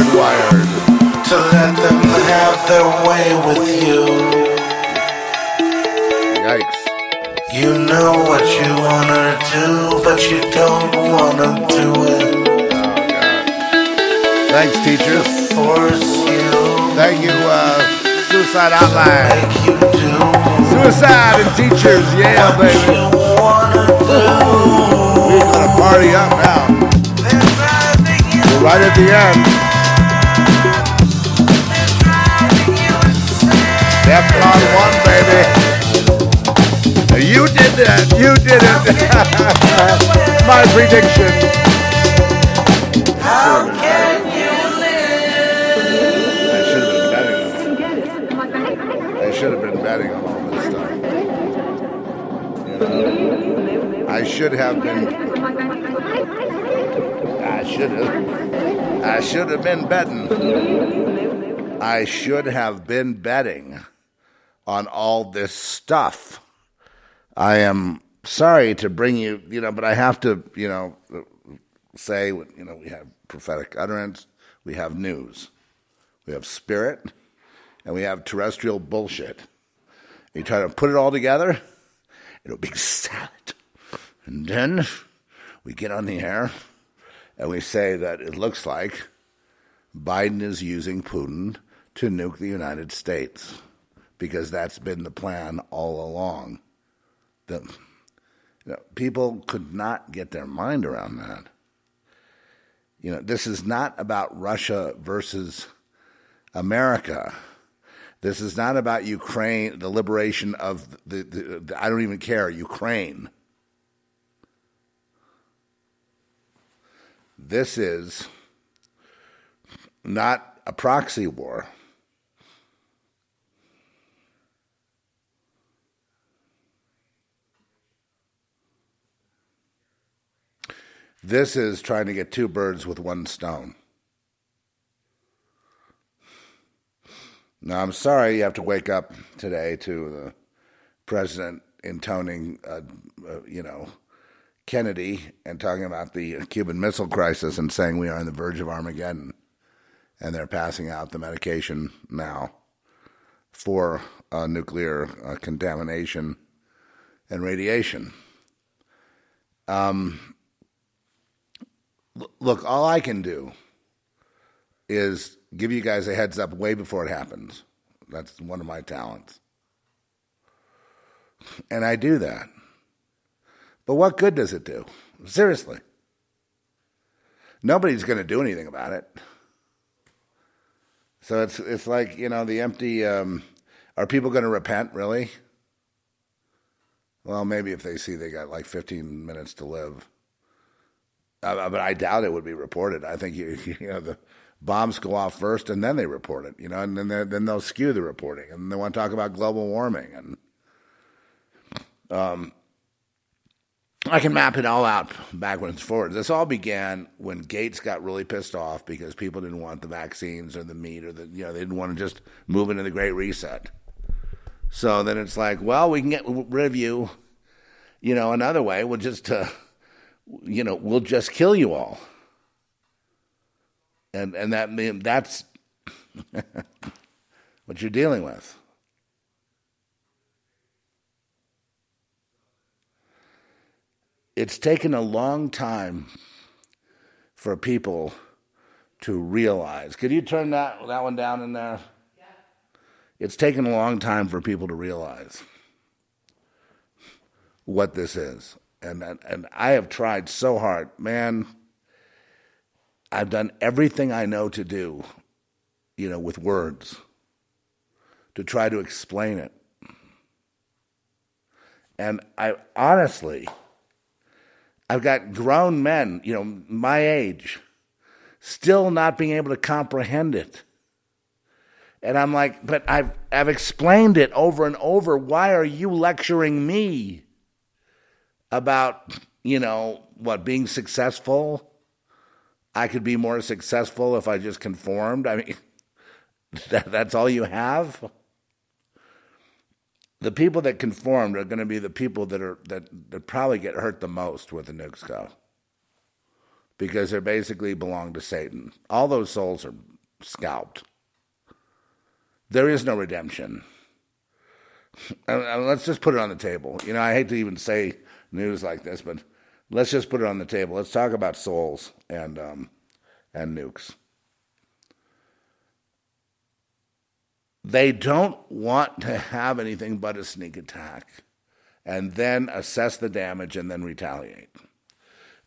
hardwired to let them have their way with you. Yikes. You know what you wanna do, but you don't wanna do it. Oh, God. Thanks. Force you. Thank you, uh, Suicide Hotline. Make you do Suicide and teachers, yeah, what baby. you wanna do. We're gonna party up now. They're driving you, We're right at the end. Defcon 1, baby. You did that. You did it. My prediction. How can you live? I should have been betting on I should have been betting on all this stuff. You know? I should have been. I should have. I should have been betting. I should have been betting on all this stuff. I am sorry to bring you, you know, but I have to, you know, say, you know, we have prophetic utterance, we have news, we have spirit, and we have terrestrial bullshit. You try to put it all together, it'll be salad. And then we get on the air and we say that it looks like Biden is using Putin to nuke the United States because that's been the plan all along. The, you know, people could not get their mind around that. You know, this is not about Russia versus America. This is not about Ukraine, the liberation of the, the, the I don't even care, Ukraine. This is not a proxy war. This is trying to get two birds with one stone. Now, I'm sorry you have to wake up today to the president intoning, uh, uh, you know, Kennedy and talking about the Cuban Missile Crisis and saying we are on the verge of Armageddon. And they're passing out the medication now for uh, nuclear uh, contamination and radiation. Um, look, all I can do is give you guys a heads up way before it happens. That's one of my talents. And I do that. But what good does it do? Seriously. Nobody's going to do anything about it. So it's it's like, you know, the empty um, are people going to repent really? Well, maybe if they see they got like 15 minutes to live. But I doubt it would be reported. I think you, you know the bombs go off first and then they report it, you know, and then then they'll skew the reporting and they want to talk about global warming and um, I can map it all out backwards and forwards. This all began when Gates got really pissed off because people didn't want the vaccines or the meat or the you know they didn't want to just move into the Great Reset. So then it's like, well, we can get rid of you, you know, another way. We'll just, uh, you know, we'll just kill you all and and that that's what you're dealing with. It's taken a long time for people to realize. Could you turn that that one down in there? Yeah. It's taken a long time for people to realize what this is. And and, I have tried so hard, man I've done everything I know to do, you know, with words to try to explain it. And I honestly, I've got grown men, you know, my age, still not being able to comprehend it. And I'm like, but I've, I've explained it over and over. Why are you lecturing me about, you know, what, being successful? I could be more successful if I just conformed. I mean, that, that's all you have. The people that conformed are going to be the people that are that, that probably get hurt the most with the nukes go, because they basically belong to Satan. All those souls are scalped. There is no redemption. And let's just put it on the table. You know, I hate to even say news like this, but let's just put it on the table. Let's talk about souls and um, and nukes. They don't want to have anything but a sneak attack and then assess the damage and then retaliate.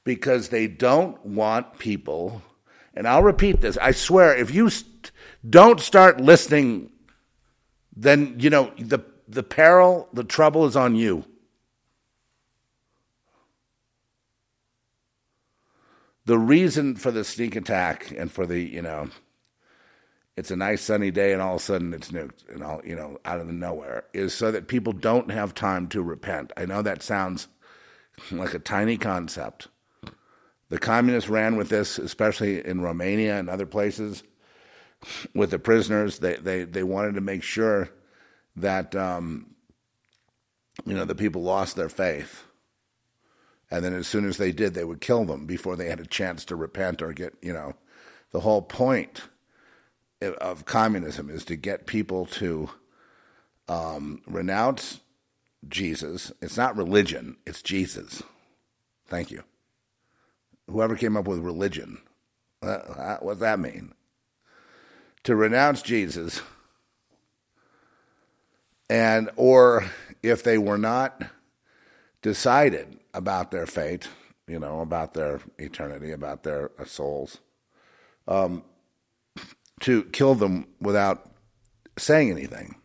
Because they don't want people, and I'll repeat this I swear, if you st- don't start listening, then, you know, the, the peril, the trouble is on you. The reason for the sneak attack and for the you know it's a nice sunny day and all of a sudden it's nuked and all you know out of the nowhere is so that people don't have time to repent. I know that sounds like a tiny concept. The communists ran with this especially in romania and other places with the prisoners. They they, they wanted to make sure that um, you know the people lost their faith and then as soon as they did, they would kill them before they had a chance to repent or get, you know, the whole point of communism is to get people to um, renounce Jesus. It's not religion, it's Jesus. Thank you. Whoever came up with religion, what does that mean? To renounce Jesus, and or if they were not decided about their fate, you know, about their eternity, about their souls, um, to kill them without saying anything.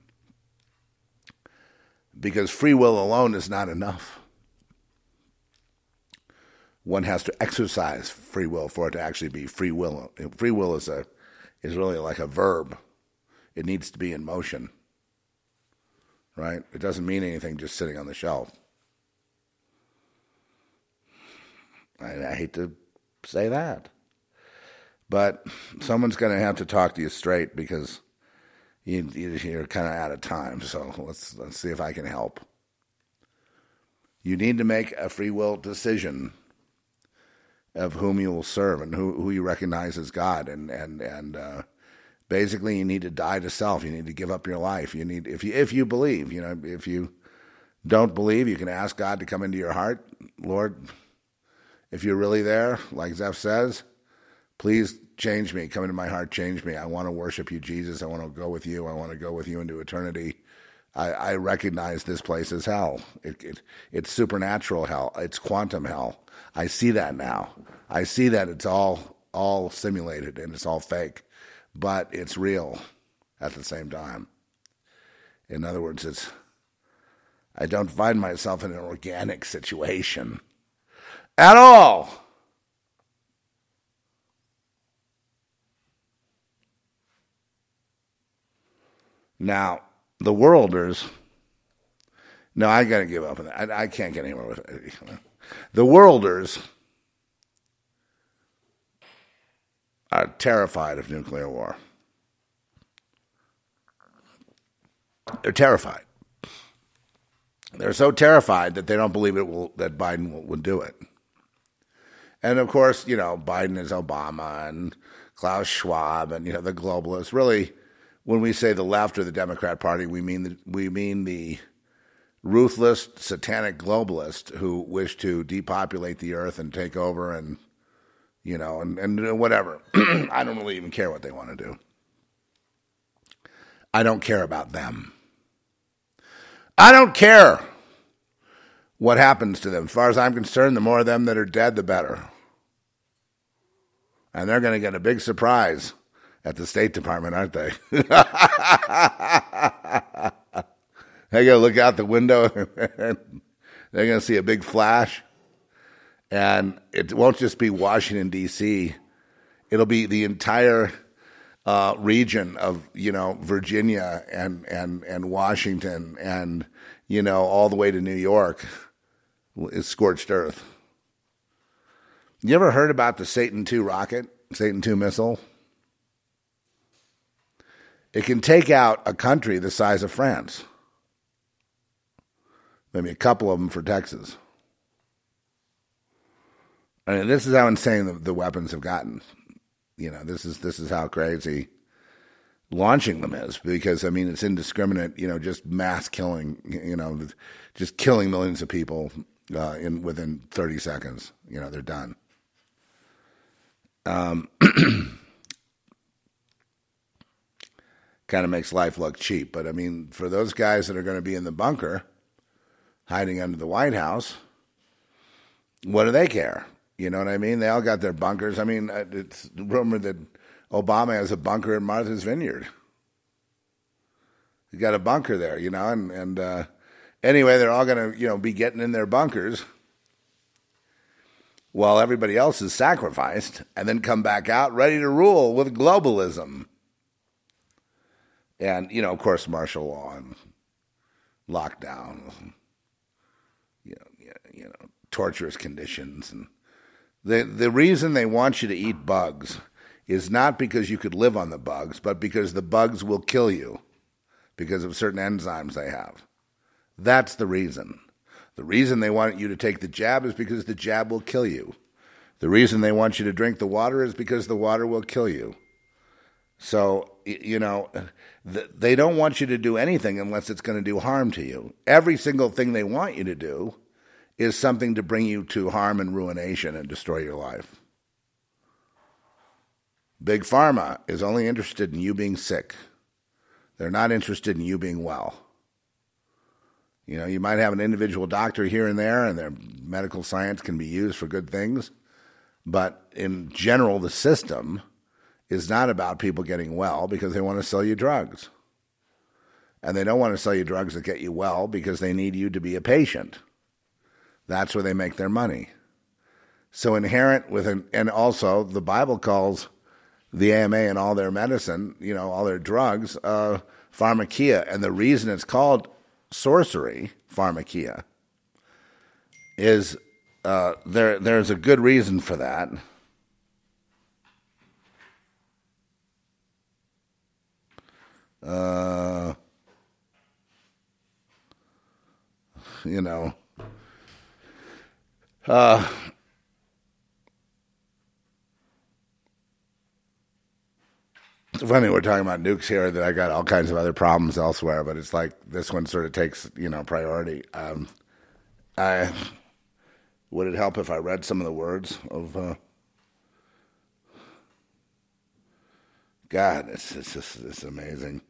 Because free will alone is not enough. One has to exercise free will for it to actually be free will. Free will is a is really like a verb. It needs to be in motion. Right? It doesn't mean anything just sitting on the shelf. I, I hate to say that. But someone's going to have to talk to you straight because you, you're kind of out of time. So let's let's see if I can help. You need to make a free will decision of whom you will serve and who, who you recognize as God, and and and uh, basically you need to die to self. You need to give up your life. You need if you if you believe, you know, if you don't believe, you can ask God to come into your heart, Lord if you're really there, like Zeph says, please change me. Come into my heart, change me. I want to worship you, Jesus. I want to go with you. I want to go with you into eternity. I, I recognize this place as hell. It, it, it's supernatural hell. It's quantum hell. I see that now. I see that it's all all simulated and it's all fake, but it's real at the same time. In other words, it's I don't find myself in an organic situation at all. Now, the worlders, no, I got to give up on that. I, I can't get anywhere with it. The worlders are terrified of nuclear war. They're terrified. They're so terrified that they don't believe it will that Biden will, will do it. And of course, you know, Biden is Obama and Klaus Schwab and you know the globalists. Really, when we say the left or the Democrat Party, we mean the, we mean the ruthless, satanic globalists who wish to depopulate the earth and take over and you know and and whatever. I don't really even care what they want to do. I don't care about them. I don't care what happens to them. As far as I'm concerned, the more of them that are dead, the better. And they're going to get a big surprise at the State Department, aren't they? they're going to look out the window and they're going to see a big flash. And it won't just be Washington, D.C., it'll be the entire uh, region of you know Virginia and and and Washington and you know all the way to New York is scorched earth. You ever heard about the Satan II rocket, Satan II missile? It can take out a country the size of France. Maybe a couple of them for Texas. I mean, this is how insane the, the weapons have gotten. You know, this is this is how crazy launching them is because I mean it's indiscriminate. You know, just mass killing. You know, just killing millions of people uh, in within thirty seconds. You know, they're done. Um, kind of makes life look cheap, but I mean, for those guys that are going to be in the bunker, hiding under the White House, what do they care? You know what I mean? They all got their bunkers. I mean, uh, it's rumored that Obama has a bunker in Martha's Vineyard. He got a bunker there, you know, and and uh, anyway, they're all going to you know be getting in their bunkers while everybody else is sacrificed, and then come back out ready to rule with globalism. And you know, of course, martial law and lockdown, you know, you know, torturous conditions and the, the reason they want you to eat bugs is not because you could live on the bugs, but because the bugs will kill you because of certain enzymes they have. That's the reason. The reason they want you to take the jab is because the jab will kill you. The reason they want you to drink the water is because the water will kill you. So, you know, they don't want you to do anything unless it's going to do harm to you. Every single thing they want you to do is something to bring you to harm and ruination and destroy your life. Big Pharma is only interested in you being sick. They're not interested in you being well. You know, you might have an individual doctor here and there, and their medical science can be used for good things. But in general, the system is not about people getting well because they want to sell you drugs. And they don't want to sell you drugs that get you well because they need you to be a patient. That's where they make their money. So inherent with an, and also the Bible calls the AMA and all their medicine, you know, all their drugs, uh, pharmakia. And the reason it's called sorcery, pharmakia, is uh, there. There's a good reason for that. Uh, you know, uh, it's funny we're talking about nukes here. That I got all kinds of other problems elsewhere, but it's like this one sort of takes you know priority. Um, I would it help if I read some of the words of? Uh, God, it's it's just it's amazing.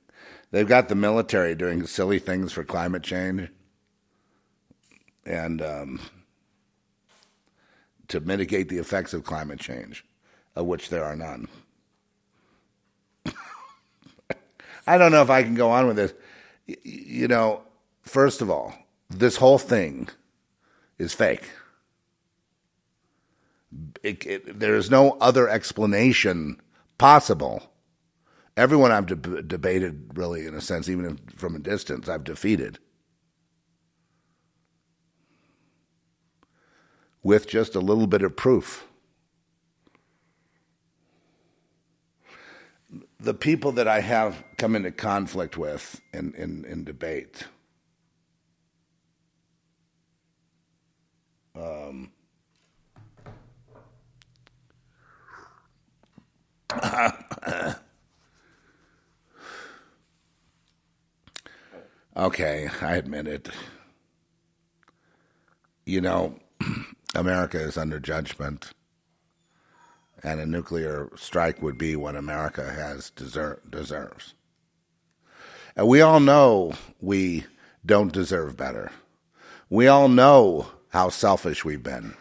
They've got the military doing silly things for climate change, and um, to mitigate the effects of climate change, of which there are none. I don't know if I can go on with this. You know, first of all, this whole thing is fake. It, it, there is no other explanation possible Everyone I've de- debated, really, in a sense, even if from a distance, I've defeated. With just a little bit of proof. The people that I have come into conflict with in, in, in debate, um, okay, I admit it. You know, America is under judgment, and a nuclear strike would be what America has deser- deserves. And we all know we don't deserve better. We all know how selfish we've been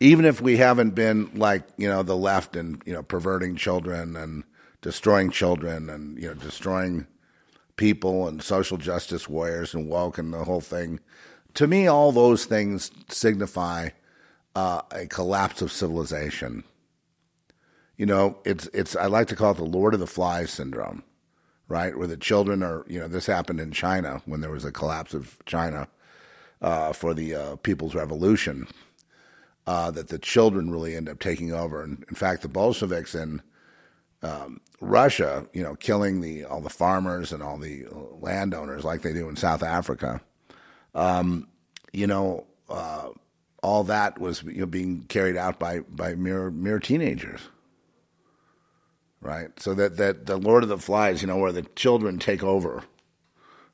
even if we haven't been like you know the left and you know perverting children and destroying children and you know destroying people and social justice warriors and woke and the whole thing to me all those things signify uh, a collapse of civilization you know it's it's i like to call it the lord of the flies syndrome right where the children are you know this happened in china when there was a collapse of china uh, for the uh, people's revolution uh, that the children really end up taking over. And in fact, the Bolsheviks in um, Russia, you know, killing the all the farmers and all the landowners like they do in South Africa. Um, you know, uh, all that was you know, being carried out by by mere mere teenagers. Right, so that that the Lord of the Flies, you know, where the children take over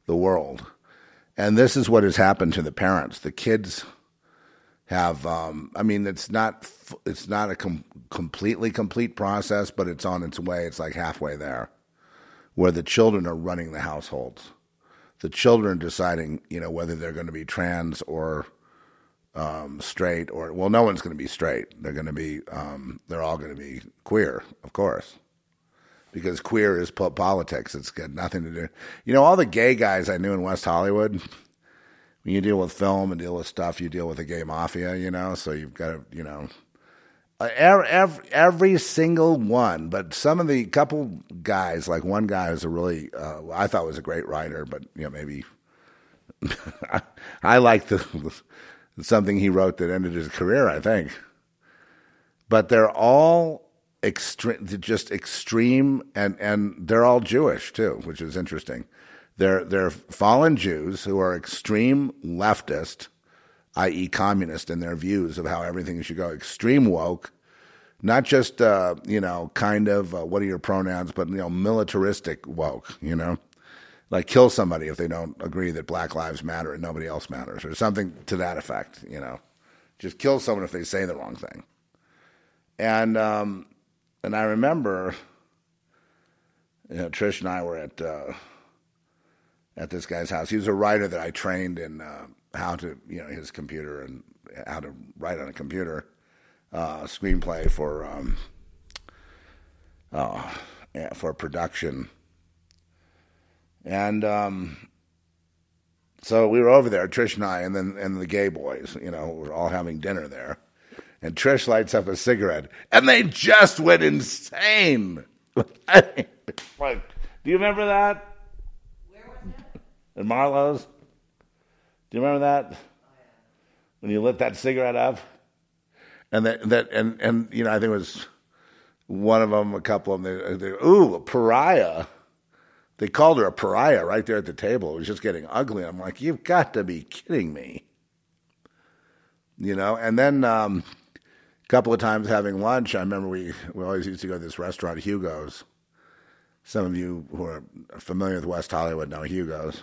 the world, and this is what has happened to the parents. The kids have um, I mean it's not it's not a com- completely complete process, but it's on its way. It's like halfway there, where the children are running the households. The children deciding, you know, whether they're going to be trans or um, straight, or well, no one's going to be straight. They're going to be, um, they're all going to be queer, of course, because queer is po- politics. It's got nothing to do. You know, all the gay guys I knew in West Hollywood when you deal with film and deal with stuff, you deal with the gay mafia, you know. So you've got to, you know, every, every, every single one. But some of the couple guys, like one guy who's a really, uh, I thought was a great writer, but you know maybe I, I like the something he wrote that ended his career. I think, but they're all extreme, just extreme, and and they're all Jewish too, which is interesting. They're, they're fallen Jews who are extreme leftist, i.e., communist in their views of how everything should go, extreme woke, not just, uh, you know, kind of, uh, what are your pronouns, but, you know, militaristic woke, you know? Like kill somebody if they don't agree that Black Lives Matter and nobody else matters, or something to that effect, you know? Just kill someone if they say the wrong thing. And, um, and I remember, you know, Trish and I were at, uh, at this guy's house. He was a writer that I trained in uh, how to, you know, his computer and how to write on a computer, uh, screenplay for um, uh, for production. And um, so we were over there, Trish and I, and then and the gay boys. You know, we're all having dinner there. And Trish lights up a cigarette, and they just went insane. like, do you remember that? at Marlowe's. Do you remember that? When you lit that cigarette up? And that, that and, and you know, I think it was one of them, a couple of them, they, they ooh, a pariah. They called her a pariah right there at the table. It was just getting ugly. I'm like, you've got to be kidding me. You know, and then um, a couple of times having lunch, I remember we, we always used to go to this restaurant, Hugo's. Some of you who are familiar with West Hollywood know Hugo's.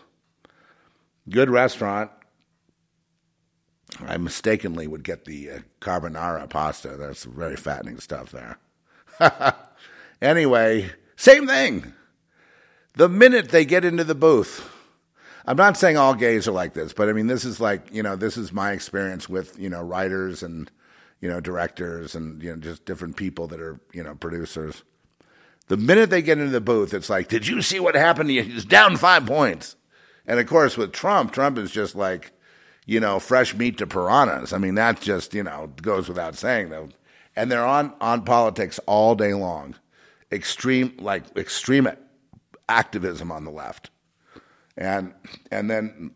Good restaurant. I mistakenly would get the uh, carbonara pasta. That's very fattening stuff there. anyway, same thing. The minute they get into the booth, I'm not saying all gays are like this, but I mean, this is like, you know, this is my experience with, you know, writers and, you know, directors and, you know, just different people that are, you know, producers. The minute they get into the booth, it's like, did you see what happened? To you? He's down five points. And of course, with Trump, Trump is just like, you know, fresh meat to piranhas. I mean, that just, you know, goes without saying, though. And they're on, on politics all day long. extreme, like extreme activism on the left, and and then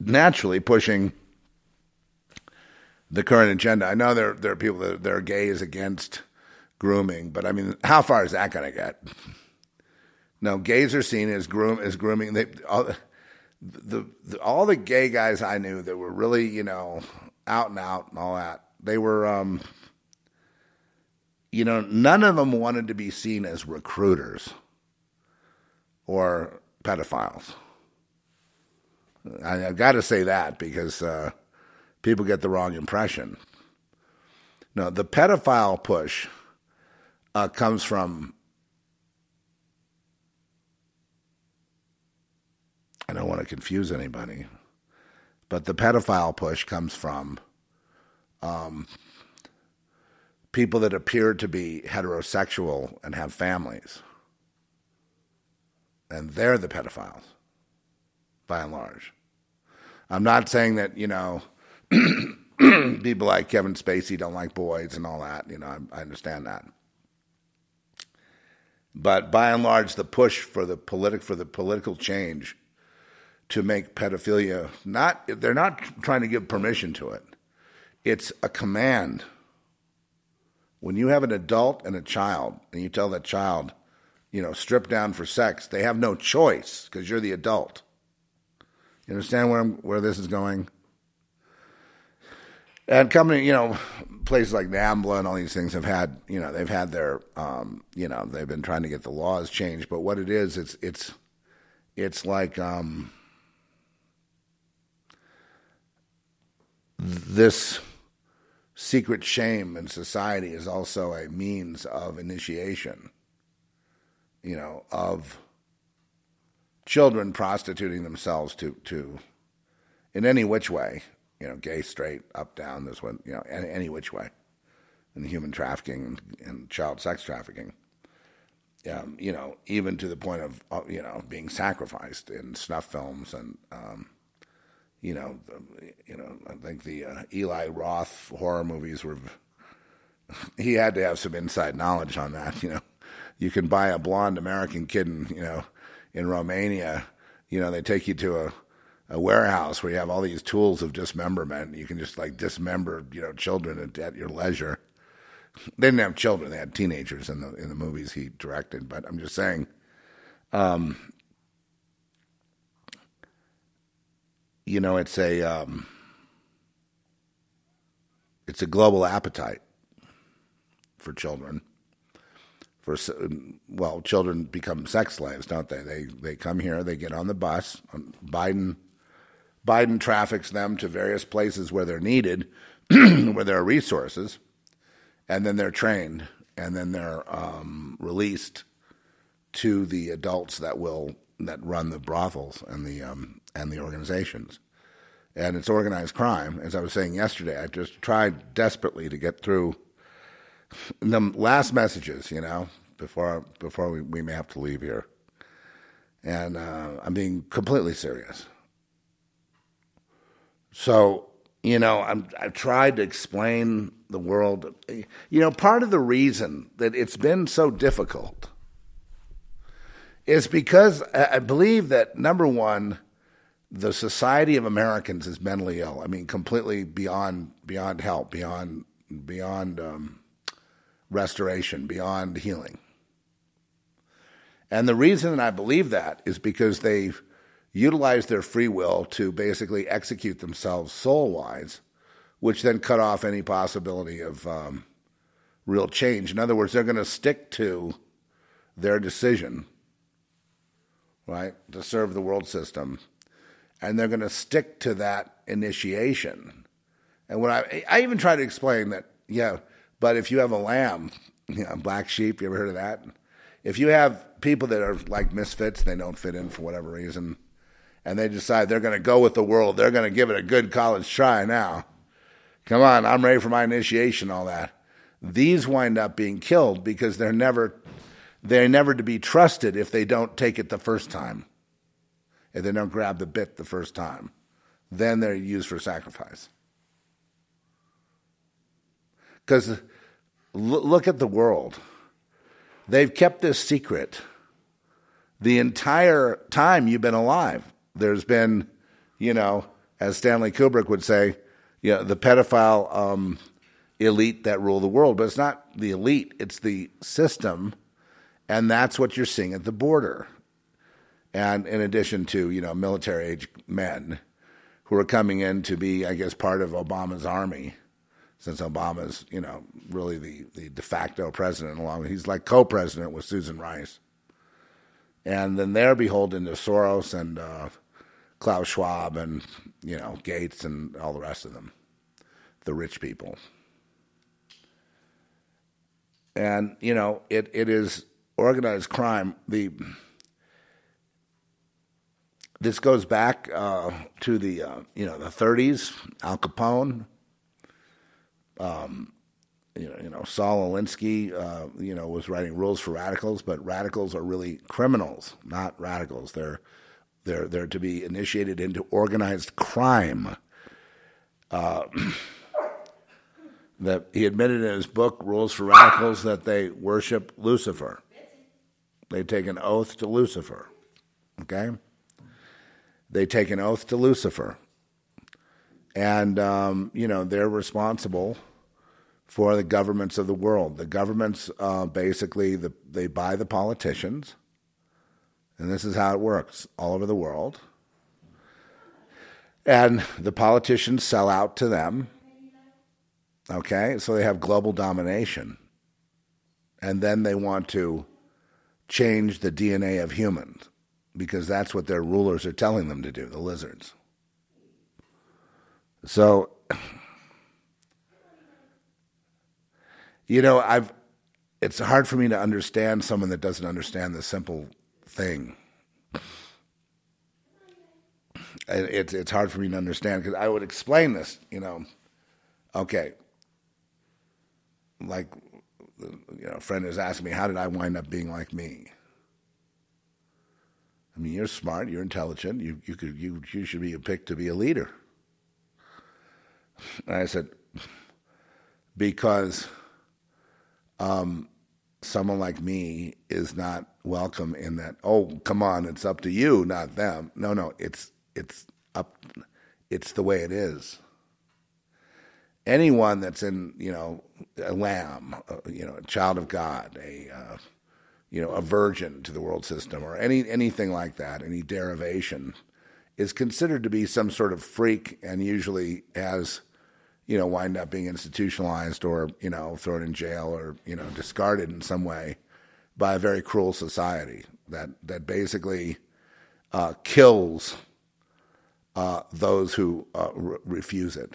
naturally pushing the current agenda. I know there there are people that are gays against grooming, but I mean, how far is that going to get? No, gays are seen as groom as grooming. They, all, the, the, all the gay guys I knew that were really you know out and out and all that they were um, you know none of them wanted to be seen as recruiters or pedophiles. I, have got to say that because uh, people get the wrong impression. No, the pedophile push uh, comes from I don't want to confuse anybody, but the pedophile push comes from um, people that appear to be heterosexual and have families. And they're the pedophiles, by and large. I'm not saying that, you know, people like Kevin Spacey don't like boys and all that. You know, I, I understand that. But by and large, the push for the politic for the political change to make pedophilia not they're not trying to give permission to it. It's a command. When you have an adult and a child and you tell that child, you know, strip down for sex, they have no choice because you're the adult. You understand where I'm, where this is going? And coming, you know, places like NAMBLA and all these things have had, you know, they've had their, um, you know, they've been trying to get the laws changed. But what it is, it's it's it's like um, this secret shame in society is also a means of initiation, you know, of children prostituting themselves to, to in any which way, you know, gay, straight, up, down, this one, you know, any, any which way, and human trafficking and child sex trafficking. Um, you know, even to the point of, you know, being sacrificed in snuff films and, um, you know, you know, I think the uh, Eli Roth horror movies were. He had to have some inside knowledge on that. You know, you can buy a blonde American kid, in, you know, in Romania. You know, they take you to a a warehouse where you have all these tools of dismemberment. You can just like dismember, you know, children at, at your leisure. They didn't have children; they had teenagers in the in the movies he directed. But I'm just saying, um, you know, it's a um, it's a global appetite for children. For well, children become sex slaves, don't they? They they come here, they get on the bus. Um, Biden Biden traffics them to various places where they're needed, where there are resources, and then they're trained, and then they're um, released to the adults that will that run the brothels and the um, and the organizations. And it's organized crime. As I was saying yesterday, I just tried desperately to get through the last messages, you know, before before we, we may have to leave here. And uh, I'm being completely serious. So, you know, I'm, I've tried to explain the world. You know, part of the reason that it's been so difficult is because I believe that number one, the society of Americans is mentally ill. I mean, completely beyond beyond help, beyond beyond um, restoration, beyond healing. And the reason I believe that is because they've utilized their free will to basically execute themselves soul wise, which then cut off any possibility of um, real change. In other words, they're going to stick to their decision right, to serve the world system. And they're going to stick to that initiation. And when I, I even try to explain that, yeah, but if you have a lamb, you know, black sheep, you ever heard of that? If you have people that are like misfits, they don't fit in for whatever reason, and they decide they're going to go with the world, they're going to give it a good college try now. Come on, I'm ready for my initiation, all that. These wind up being killed because they're never they're never to be trusted if they don't take it the first time. If they don't grab the bit the first time, then they're used for sacrifice. Because look at the world. they've kept this secret the entire time you've been alive. There's been, you know, as Stanley Kubrick would say, you know, the pedophile um, elite that rule the world, but it's not the elite, it's the system. And that's what you're seeing at the border. And in addition to, you know, military age men who are coming in to be, I guess, part of Obama's army, since Obama's, you know, really the, the de facto president, along he's like co president with Susan Rice. And then they're beholden to Soros and uh, Klaus Schwab and, you know, Gates and all the rest of them, the rich people. And, you know, it, it is organized crime. The this goes back uh, to the uh, you know the 30s. Al Capone, um, you know, you know Saul Alinsky, uh, you know, was writing rules for radicals, but radicals are really criminals, not radicals. They're they're they're to be initiated into organized crime. Uh, that he admitted in his book, Rules for Radicals, that they worship Lucifer. They take an oath to Lucifer. Okay? They take an oath to Lucifer. And, um, you know, they're responsible for the governments of the world. The governments uh, basically, the, they buy the politicians. And this is how it works all over the world. And the politicians sell out to them Okay, so they have global domination. And then they want to change the DNA of humans because that's what their rulers are telling them to do, the lizards. So, you know, I've, it's hard for me to understand someone that doesn't understand the simple thing. It's, it's hard for me to understand because I would explain this, you know. Okay, like you know, a friend has asked me, how did I wind up being like me? I mean, you're smart, you're intelligent, you you could you you should be picked to be a leader. And I said, because um, someone like me is not welcome in that. Oh, come on, it's up to you, not them. No, no, it's it's up. It's the way it is anyone that's in, you know, a lamb, uh, you know, a child of God, a, uh, you know, a virgin to the world system, or any anything like that, any derivation, is considered to be some sort of freak, and usually has, you know, wind up being institutionalized or you know thrown in jail or you know discarded in some way by a very cruel society that that basically uh, kills uh, those who uh, re- refuse it.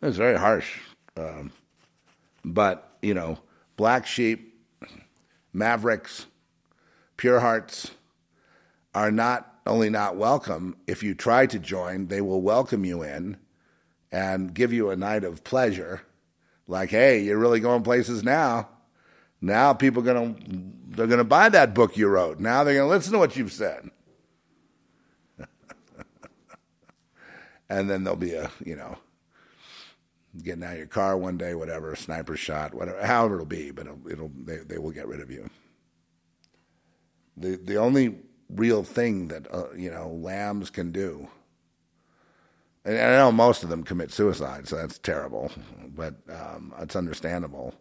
It's very harsh. Um, but, you know, black sheep, mavericks, pure hearts are not only not welcome, if you try to join, they will welcome you in and give you a night of pleasure. Like, hey, you're really going places now. Now people are gonna they're gonna buy that book you wrote. Now they're gonna listen to what you've said. and then there'll be a, you know, getting out of your car one day, whatever, sniper shot, whatever, however it'll be, but it'll, it'll they, they will get rid of you. The the only real thing that uh, you know lambs can do, and I know most of them commit suicide, so that's terrible, but um, it's understandable.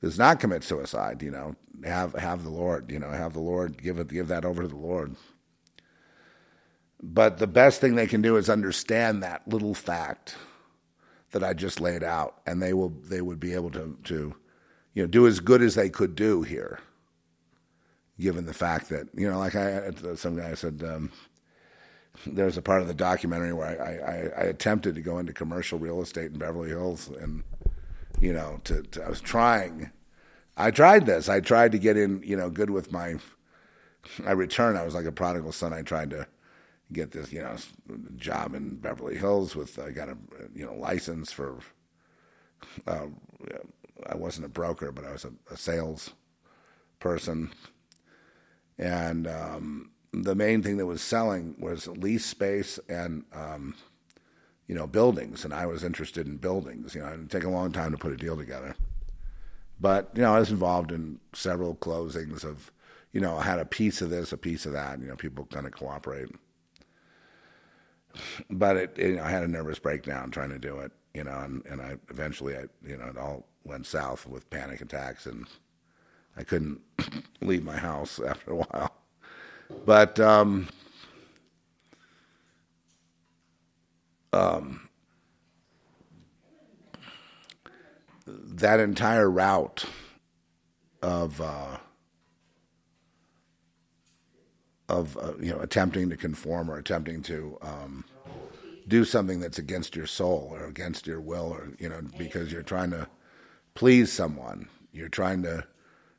Does not commit suicide, you know, have have the Lord, you know, have the Lord give it give that over to the Lord. But the best thing they can do is understand that little fact that I just laid out, and they will they would be able to to you know do as good as they could do here, given the fact that you know, like I some guy said. Um, there's a part of the documentary where I, I, I, attempted to go into commercial real estate in Beverly Hills, and you know, to, to, I was trying. I tried this. I tried to get in, you know, good with my. I returned. I was like a prodigal son. I tried to get this, you know, job in Beverly Hills with I got a you know license for. Uh, I wasn't a broker, but I was a, a sales person, and um, the main thing that was selling was lease space and um, you know, buildings, and I was interested in buildings. You know, it'd take a long time to put a deal together. But you know, I was involved in several closings of, you know, I had a piece of this, a piece of that. You know, people kind of cooperate. But it, it, you know, I had a nervous breakdown trying to do it. You know, and, and I eventually, I you know, it all went south with panic attacks, and I couldn't leave my house after a while. But um, um, that entire route of uh, of uh, you know attempting to conform or attempting to um, do something that's against your soul or against your will or you know because you're trying to please someone. You're trying to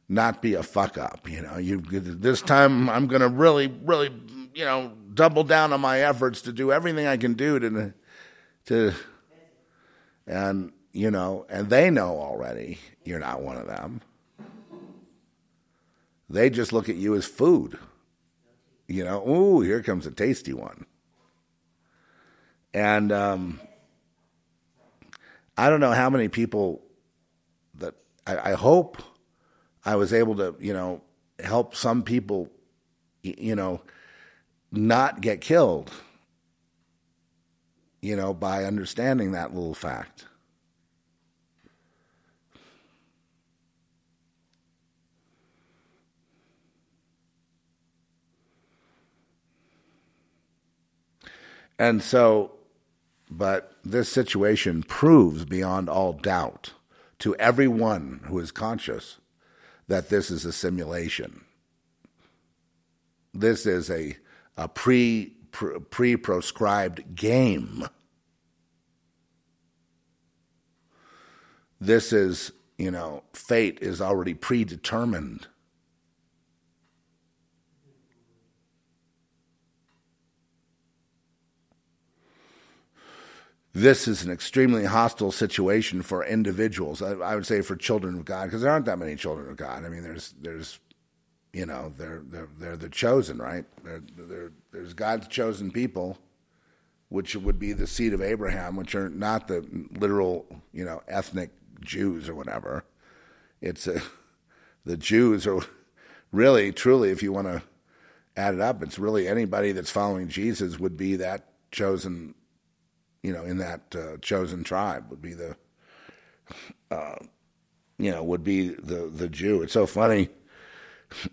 not be a fuck up you know? You this time I'm going to really really you know double down on my efforts to do everything I can do to to and you know and they know already you're not one of them. They just look at you as food. You know ooh here comes a tasty one. And um, I don't know how many people that I, I hope I was able to, you know, help some people, you know, not get killed, you know, by understanding that little fact. And so, but this situation proves beyond all doubt to everyone who is conscious that this is a simulation. This is a, a pre, pre proscribed game. This is, you know, fate is already predetermined. This is an extremely hostile situation for individuals. I, I would say for children of God, because there aren't that many children of God. I mean, there's there's you know they're they're they're the chosen, right? They're, they're, there's God's chosen people, which would be the seed of Abraham, which are not the literal you know ethnic Jews or whatever. It's a, the Jews are really truly, if you want to add it up, it's really anybody that's following Jesus would be that chosen you know, in that uh, chosen tribe would be the, uh, you know, would be the the Jew. It's so funny.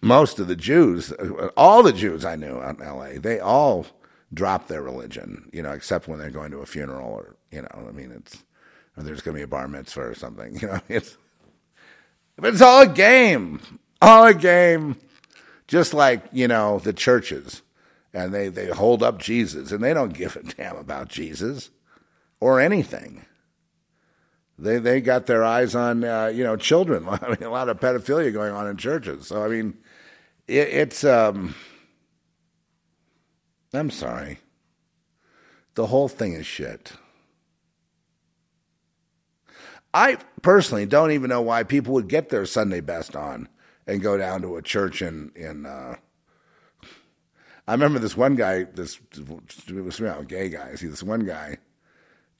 Most of the Jews, all the Jews I knew out in L.A., they all drop their religion, you know, except when they're going to a funeral or you know, I mean, it's or there's going to be a bar mitzvah or something, you know. It's it's all a game, all a game, just like you know the churches and they, they hold up Jesus and they don't give a damn about Jesus or anything. They they got their eyes on uh, you know children. I mean, a lot of pedophilia going on in churches. So I mean, it, it's um, I'm sorry. The whole thing is shit. I personally don't even know why people would get their Sunday best on and go down to a church in in uh, I remember this one guy, this was you gay guy. See, this one guy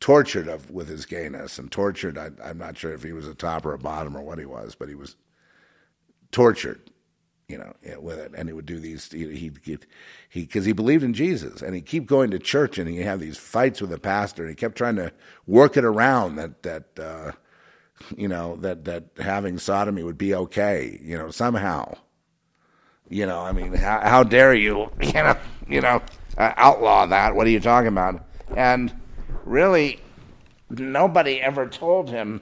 tortured of, with his gayness and tortured. I, am not sure if he was a top or a bottom or what he was, but he was tortured, you know, with it. And he would do these. He he he because he believed in Jesus, and he keep going to church, and he have these fights with the pastor, and he kept trying to work it around that that. Uh, you know that that having sodomy would be okay, you know somehow, you know, I mean, how, how dare you, you know, you know, uh, outlaw that? What are you talking about? And really, nobody ever told him.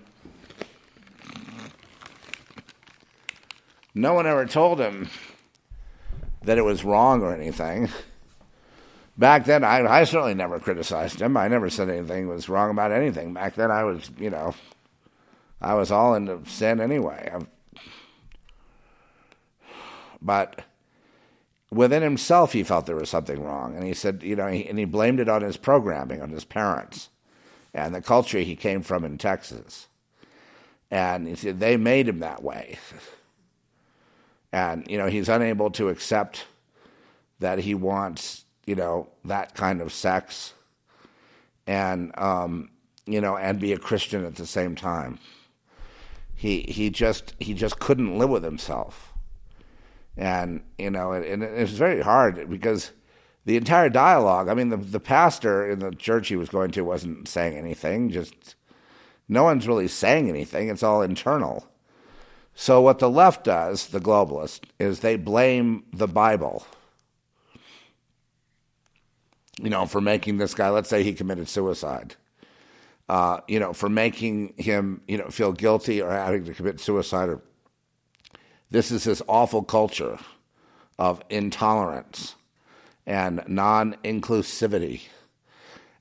No one ever told him that it was wrong or anything. Back then, I, I certainly never criticized him. I never said anything was wrong about anything. Back then, I was, you know, I was all into sin anyway. i but within himself, he felt there was something wrong. And he said, you know, he, and he blamed it on his programming, on his parents, and the culture he came from in Texas. And he said, they made him that way. And, you know, he's unable to accept that he wants, you know, that kind of sex. and um, you know, and be a Christian at the same time. He he just he just couldn't live with himself, and you know, and, and it was very hard because the entire dialogue. I mean, the the pastor in the church he was going to wasn't saying anything. Just no one's really saying anything. It's all internal. So what the left does, the globalist, is they blame the Bible. You know, for making this guy. Let's say he committed suicide. Uh, you know, for making him, you know, feel guilty or having to commit suicide. Or this is this awful culture of intolerance and non inclusivity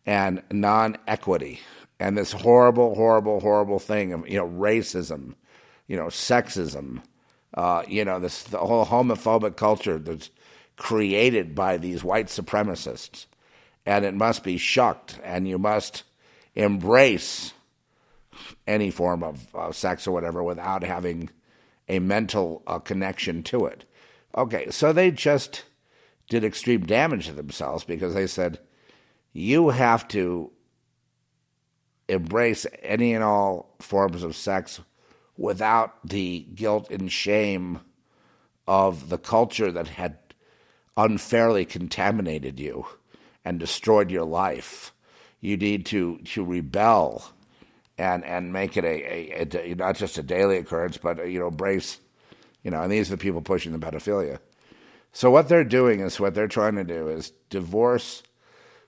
and non equity and this horrible, horrible, horrible thing of, you know, racism, you know, sexism, uh, you know, this the whole homophobic culture that's created by these white supremacists. And it must be shucked, and you must embrace any form of uh, sex or whatever without having a mental uh, connection to it. Okay, so they just did extreme damage to themselves because they said, you have to embrace any and all forms of sex without the guilt and shame of the culture that had unfairly contaminated you and destroyed your life. You need to, to rebel and, and make it a, a, a not just a daily occurrence, but uh, you know, brace, you know, and these are the people pushing the pedophilia. So what they're doing is what they're trying to do is divorce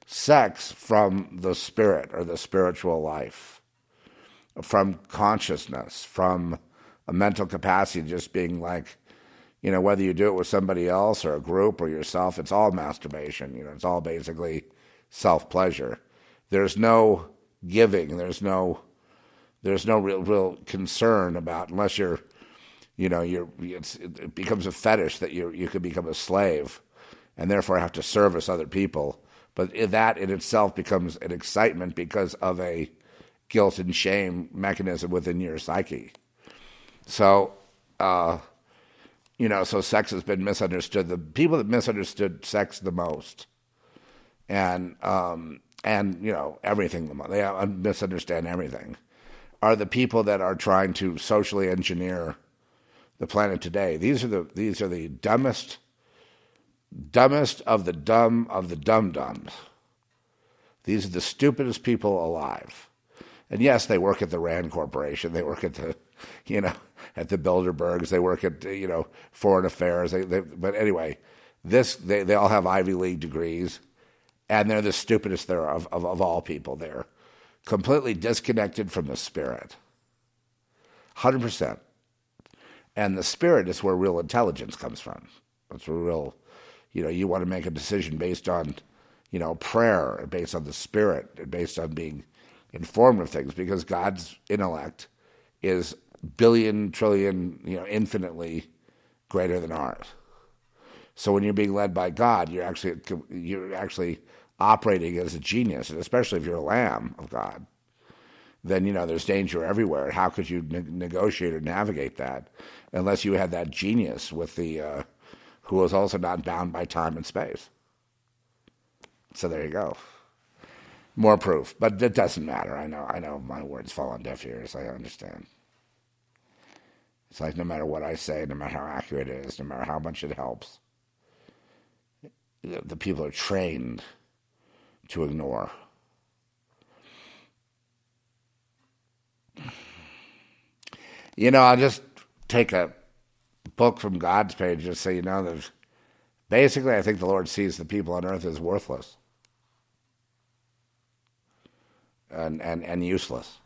sex from the spirit or the spiritual life, from consciousness, from a mental capacity just being like, you know, whether you do it with somebody else or a group or yourself, it's all masturbation. You know, it's all basically self pleasure. There's no giving. There's no there's no real real concern about unless you're you know, you're, it becomes a fetish that you you could become a slave, and therefore have to service other people. But that in itself becomes an excitement because of a guilt and shame mechanism within your psyche. So, uh, you know, so sex has been misunderstood. The people that misunderstood sex the most, and um, and you know everything they misunderstand everything, are the people that are trying to socially engineer the planet today. These are the these are the dumbest dumbest of the dumb of the dumb dumbs. These are the stupidest people alive. And yes, they work at the Rand Corporation. They work at the, you know, at the Bilderbergs. They work at, you know, foreign affairs. They, they, but anyway, this they, they all have Ivy League degrees, and they're the stupidest there of, of, of all people. They're completely disconnected from the spirit. Hundred percent. And the spirit is where real intelligence comes from. That's where real, you know, you want to make a decision based on, you know, prayer, based on the spirit, based on being informed of things, because God's intellect is billion, trillion, you know, infinitely greater than ours. So when you're being led by God, you're actually you're actually operating as a genius, and especially if you're a lamb of God then you know there's danger everywhere. How could you ne- negotiate or navigate that unless you had that genius with the uh, who was also not bound by time and space? So there you go. More proof, but it doesn't matter. I know. I know my words fall on deaf ears. I understand. It's like no matter what I say, no matter how accurate it is, no matter how much it helps, the people are trained to ignore. You know, I'll just take a book from God's page just so you know that basically I think the Lord sees the people on earth as worthless and, and, and useless.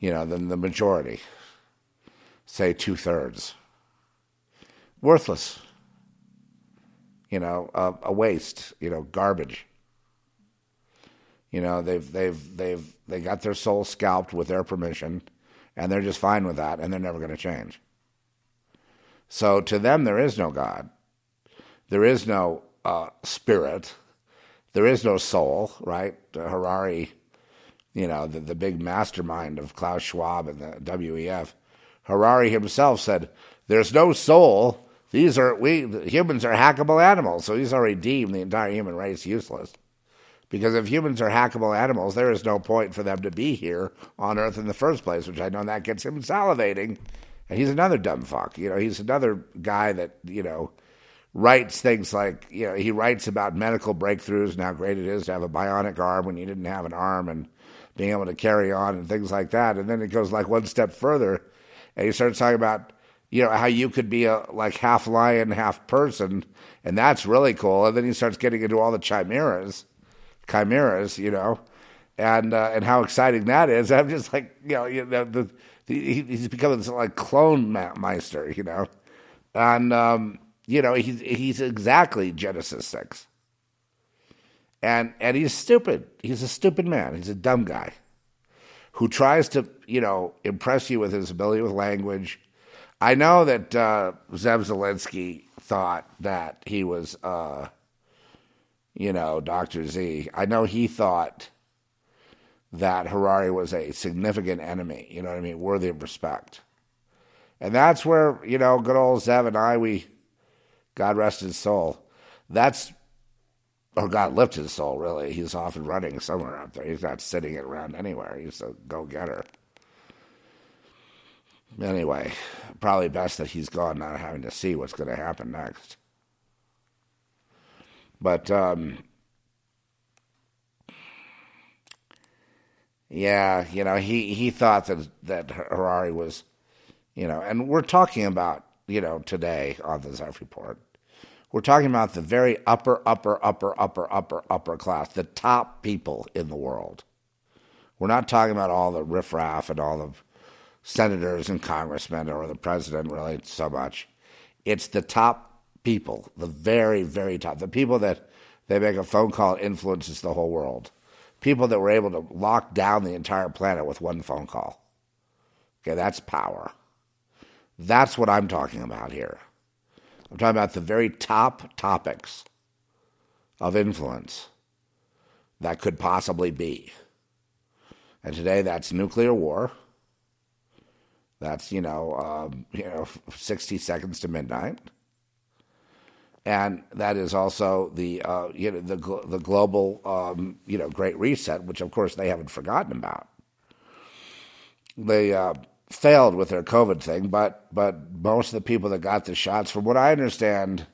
You know, then the majority, say two thirds, worthless. You know, a, a waste, you know, garbage. You know, they've they've they've they got their soul scalped with their permission, and they're just fine with that, and they're never going to change. So to them, there is no God. There is no uh, spirit. There is no soul, right? Uh, Harari, you know, the, the big mastermind of Klaus Schwab and the WEF, Harari himself said, "There's no soul. These are we humans are hackable animals." So he's already deemed the entire human race useless Because if humans are hackable animals, there is no point for them to be here on Earth in the first place, which I know that gets him salivating. And he's another dumb fuck. You know, he's another guy that, you know, writes things like, you know, he writes about medical breakthroughs and how great it is to have a bionic arm when you didn't have an arm and being able to carry on and things like that. And then it goes like one step further and he starts talking about, you know, how you could be a like half lion, half person, and that's really cool. And then he starts getting into all the chimeras, chimeras, you know, and uh, and how exciting that is. I'm just like, you know, you know the, the, he's becoming this like clone meister, you know, and um, you know, he's he's exactly Genesis six. And and he's stupid. He's a stupid man. He's a dumb guy who tries to, you know, impress you with his ability with language. I know that uh, Zev Zelenko thought that he was, uh, you know, Dr. Z. I know he thought that Harari was a significant enemy, you know what I mean, worthy of respect. And that's where, you know, good old Zev and I, we God rest his soul. That's, or God lift his soul, really. He's off and running somewhere out there. He's not sitting around anywhere. He's a go getter. Anyway, probably best that he's gone, not having to see what's going to happen next. But, um, yeah, you know, he, he thought that, that Harari was, you know, and we're talking about, you know, today on the Zev Report we're talking about the very upper, upper, upper, upper, upper, upper class, the top people in the world. We're not talking about all the riffraff and all the senators and congressmen or the president, really, so much. It's the top people, the very, very top, the people that they make a phone call influences the whole world. People that were able to lock down the entire planet with one phone call. Okay, that's power. That's what I'm talking about here. I'm talking about the very top topics of influence that could possibly be. And today that's nuclear war. That's, you know, um, you know, 60 seconds to midnight. And that is also the, uh, you know, the, the global, um, you know, Great Reset, which of course they haven't forgotten about. They uh, failed with their COVID thing, but but most of the people that got the shots, from what I understand,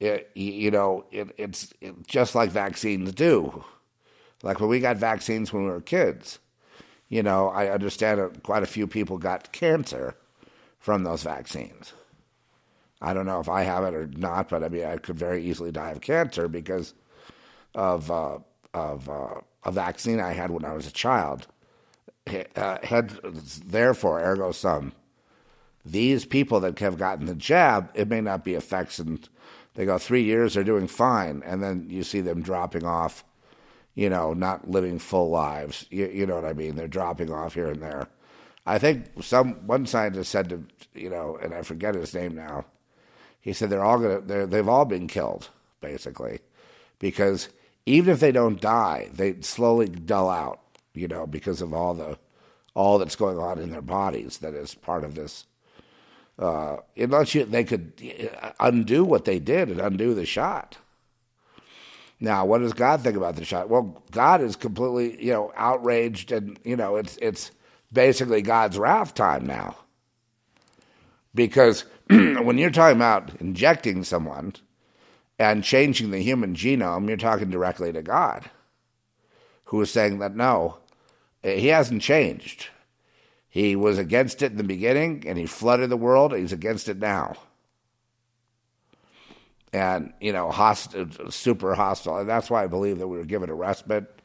it, you know, it, it's it, just like vaccines do. Like when we got vaccines when we were kids, you know, I understand quite a few people got cancer from those vaccines. I don't know if I have it or not, but I mean, I could very easily die of cancer because of uh, of uh, a vaccine I had when I was a child uh, had therefore ergo sum. These people that have gotten the jab, it may not be effects, and they go three years, they're doing fine, and then you see them dropping off. You know, not living full lives. You, you know what I mean? They're dropping off here and there. I think some one scientist said to you know, and I forget his name now. He said they're all gonna they're, they've all been killed basically, because even if they don't die, they slowly dull out you know, because of all the all that's going on in their bodies that is part of this. Uh, unless you, they could undo what they did and undo the shot. Now, what does God think about the shot? Well, God is completely, you know, outraged, and you know, it's it's basically God's wrath time now. Because when you're talking about injecting someone and changing the human genome, you're talking directly to God, who is saying that no, he hasn't changed. He was against it in the beginning and he flooded the world. He's against it now. And, you know, hostile, super hostile. And that's why I believe that we were given a respite.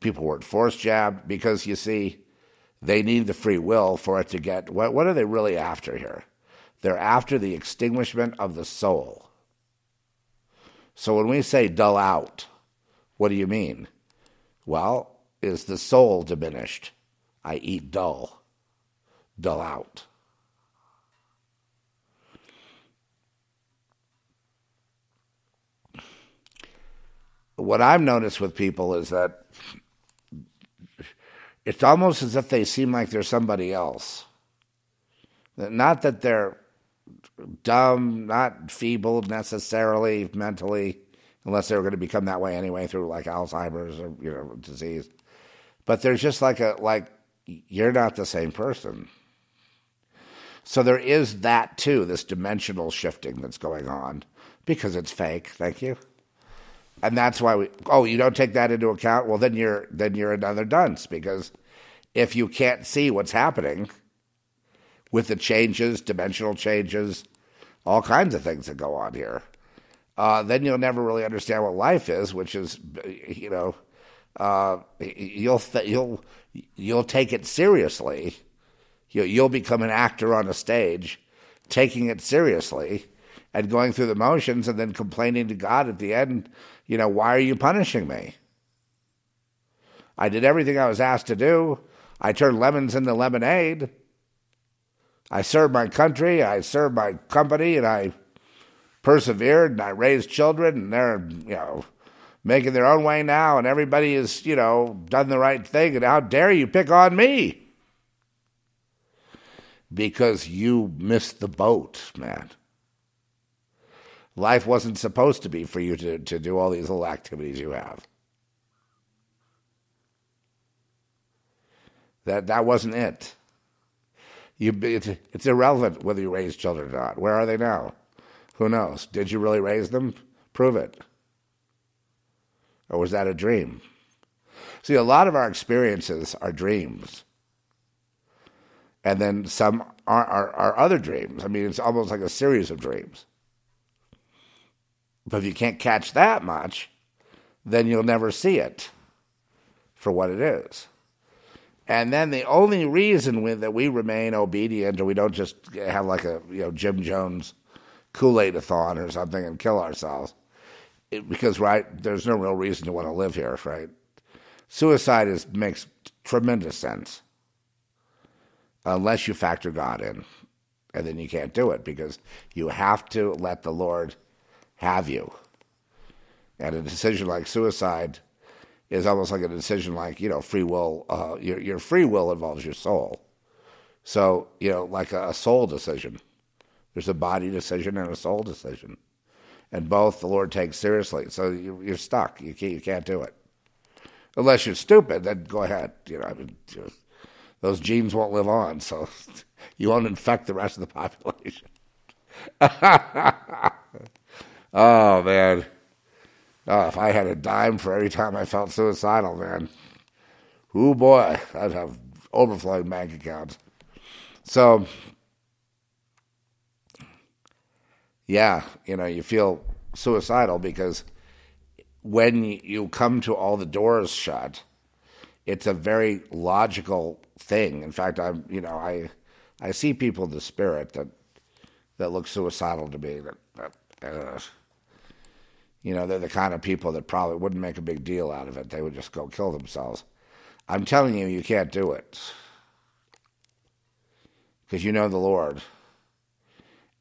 People weren't forced jabbed because, you see, they need the free will for it to get. What, what are they really after here? They're after the extinguishment of the soul. So when we say dull out, what do you mean? Well, is the soul diminished, I eat dull, dull out. What I've noticed with people is that it's almost as if they seem like they're somebody else. Not that they're dumb, not feeble necessarily mentally, unless they were going to become that way anyway through like Alzheimer's or you know disease. But there's just like a like you're not the same person. So there is that too, this dimensional shifting that's going on because it's fake. Thank you. And that's why we. Oh, you don't take that into account. Well, then you're then you're another dunce because if you can't see what's happening with the changes, dimensional changes, all kinds of things that go on here, uh, then you'll never really understand what life is, which is, you know, uh, you'll th- you'll you'll take it seriously. You, you'll become an actor on a stage, taking it seriously, and going through the motions, and then complaining to God at the end. You know, why are you punishing me? I did everything I was asked to do. I turned lemons into lemonade. I served my country. I served my company, and I persevered and I raised children and they're, you know, making their own way now and everybody has, you know, done the right thing and how dare you pick on me? Because you missed the boat, man. Life wasn't supposed to be for you to, to do all these little activities you have. That that wasn't it. You, it's, it's irrelevant whether you raise children or not. Where are they now? Who knows? Did you really raise them? Prove it. Or was that a dream? See, a lot of our experiences are dreams. And then some are, are, are other dreams. I mean, it's almost like a series of dreams. But if you can't catch that much, then you'll never see it for what it is. And then the only reason we, that we remain obedient or we don't just have like a you know Jim Jones Kool Aid a thon or something and kill ourselves. It, because, right, there's no real reason to want to live here, right? Suicide is, makes tremendous sense unless you factor God in. And then you can't do it because you have to let the Lord have you. And a decision like suicide is almost like a decision like, you know, free will. Uh, your, your free will involves your soul. So, you know, like a, a soul decision there's a body decision and a soul decision, and both the Lord takes seriously. So you're stuck. You can't, you can't do it unless you're stupid. Then go ahead. You know, I mean, those genes won't live on, so you won't infect the rest of the population. oh man. Oh, if I had a dime for every time I felt suicidal, man, oh boy, I'd have overflowing bank accounts. So yeah, you know, you feel suicidal because when you come to all the doors shut, it's a very logical thing. In fact, I'm, you know, I, I see people in the spirit that, that look suicidal to me. That, that uh, you know, they're the kind of people that probably wouldn't make a big deal out of it. They would just go kill themselves. I'm telling you, you can't do it because you know the Lord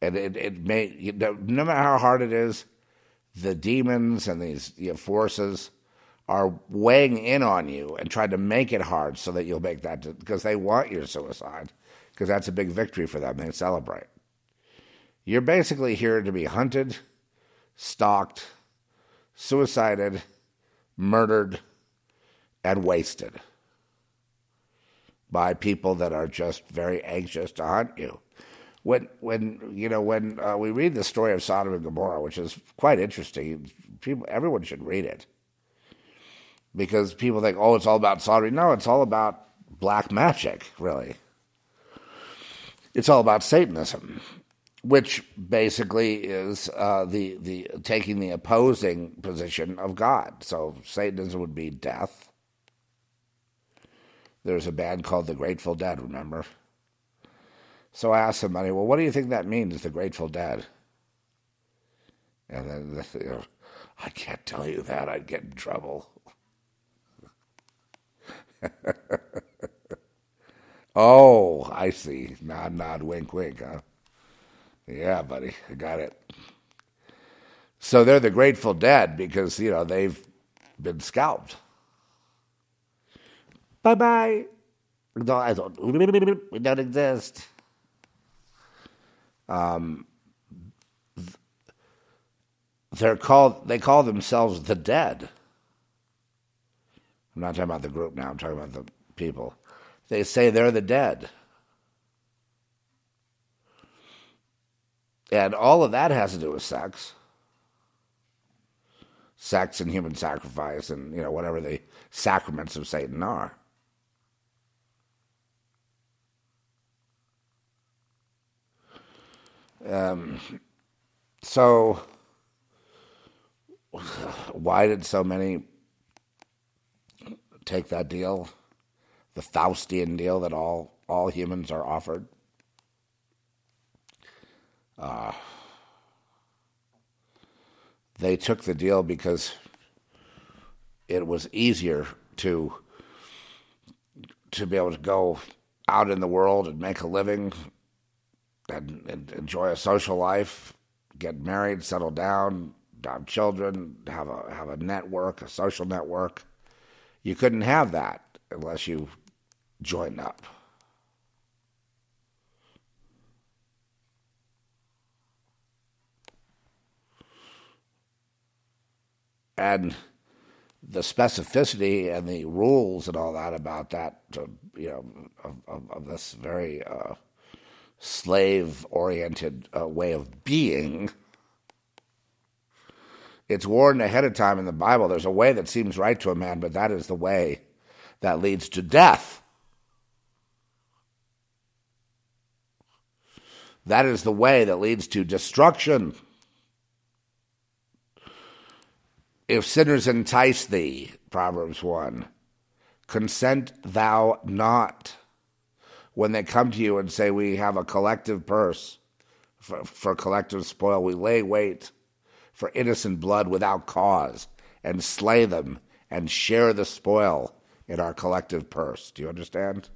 and it, it may you know, no matter how hard it is, the demons and these you know, forces are weighing in on you and trying to make it hard so that you'll make that because they want your suicide because that's a big victory for them. They celebrate. You're basically here to be hunted, stalked, suicided, murdered, and wasted by people that are just very anxious to hunt you when when you know when uh, we read the story of Sodom and Gomorrah, which is quite interesting, people everyone should read it because people think, oh, it's all about Sodom. No, it's all about black magic, really. It's all about Satanism, which basically is uh, the the taking the opposing position of God. So Satanism would be death. There's a band called the Grateful Dead. Remember? So I asked somebody, well, what do you think that means, the Grateful Dead? And then, you know, I can't tell you that. I'd get in trouble. oh, I see. Nod, nod, wink, wink, huh? Yeah, buddy, I got it. So they're the Grateful Dead because, you know, they've been scalped. Bye bye. No, I don't. We don't exist. Um, they're called they call themselves the dead. I'm not talking about the group now, I'm talking about the people. They say they're the dead. And all of that has to do with sex. Sex and human sacrifice and you know whatever the sacraments of Satan are. Um, so why did so many take that deal, the Faustian deal that all all humans are offered? Uh, they took the deal because it was easier to to be able to go out in the world and make a living and, and enjoy a social life, get married, settle down, have children, have a have a network, a social network. You couldn't have that unless you joined up. And the specificity and the rules and all that about that, you know, of, of, of this very uh, slave-oriented uh, way of being it's warned ahead of time in the Bible. There's a way that seems right to a man, but that is the way that leads to death. That is the way that leads to destruction. If sinners entice thee, Proverbs 1, consent thou not. When they come to you and say, We have a collective purse for, for collective spoil, we lay wait for innocent blood without cause and slay them and share the spoil in our collective purse. Do you understand?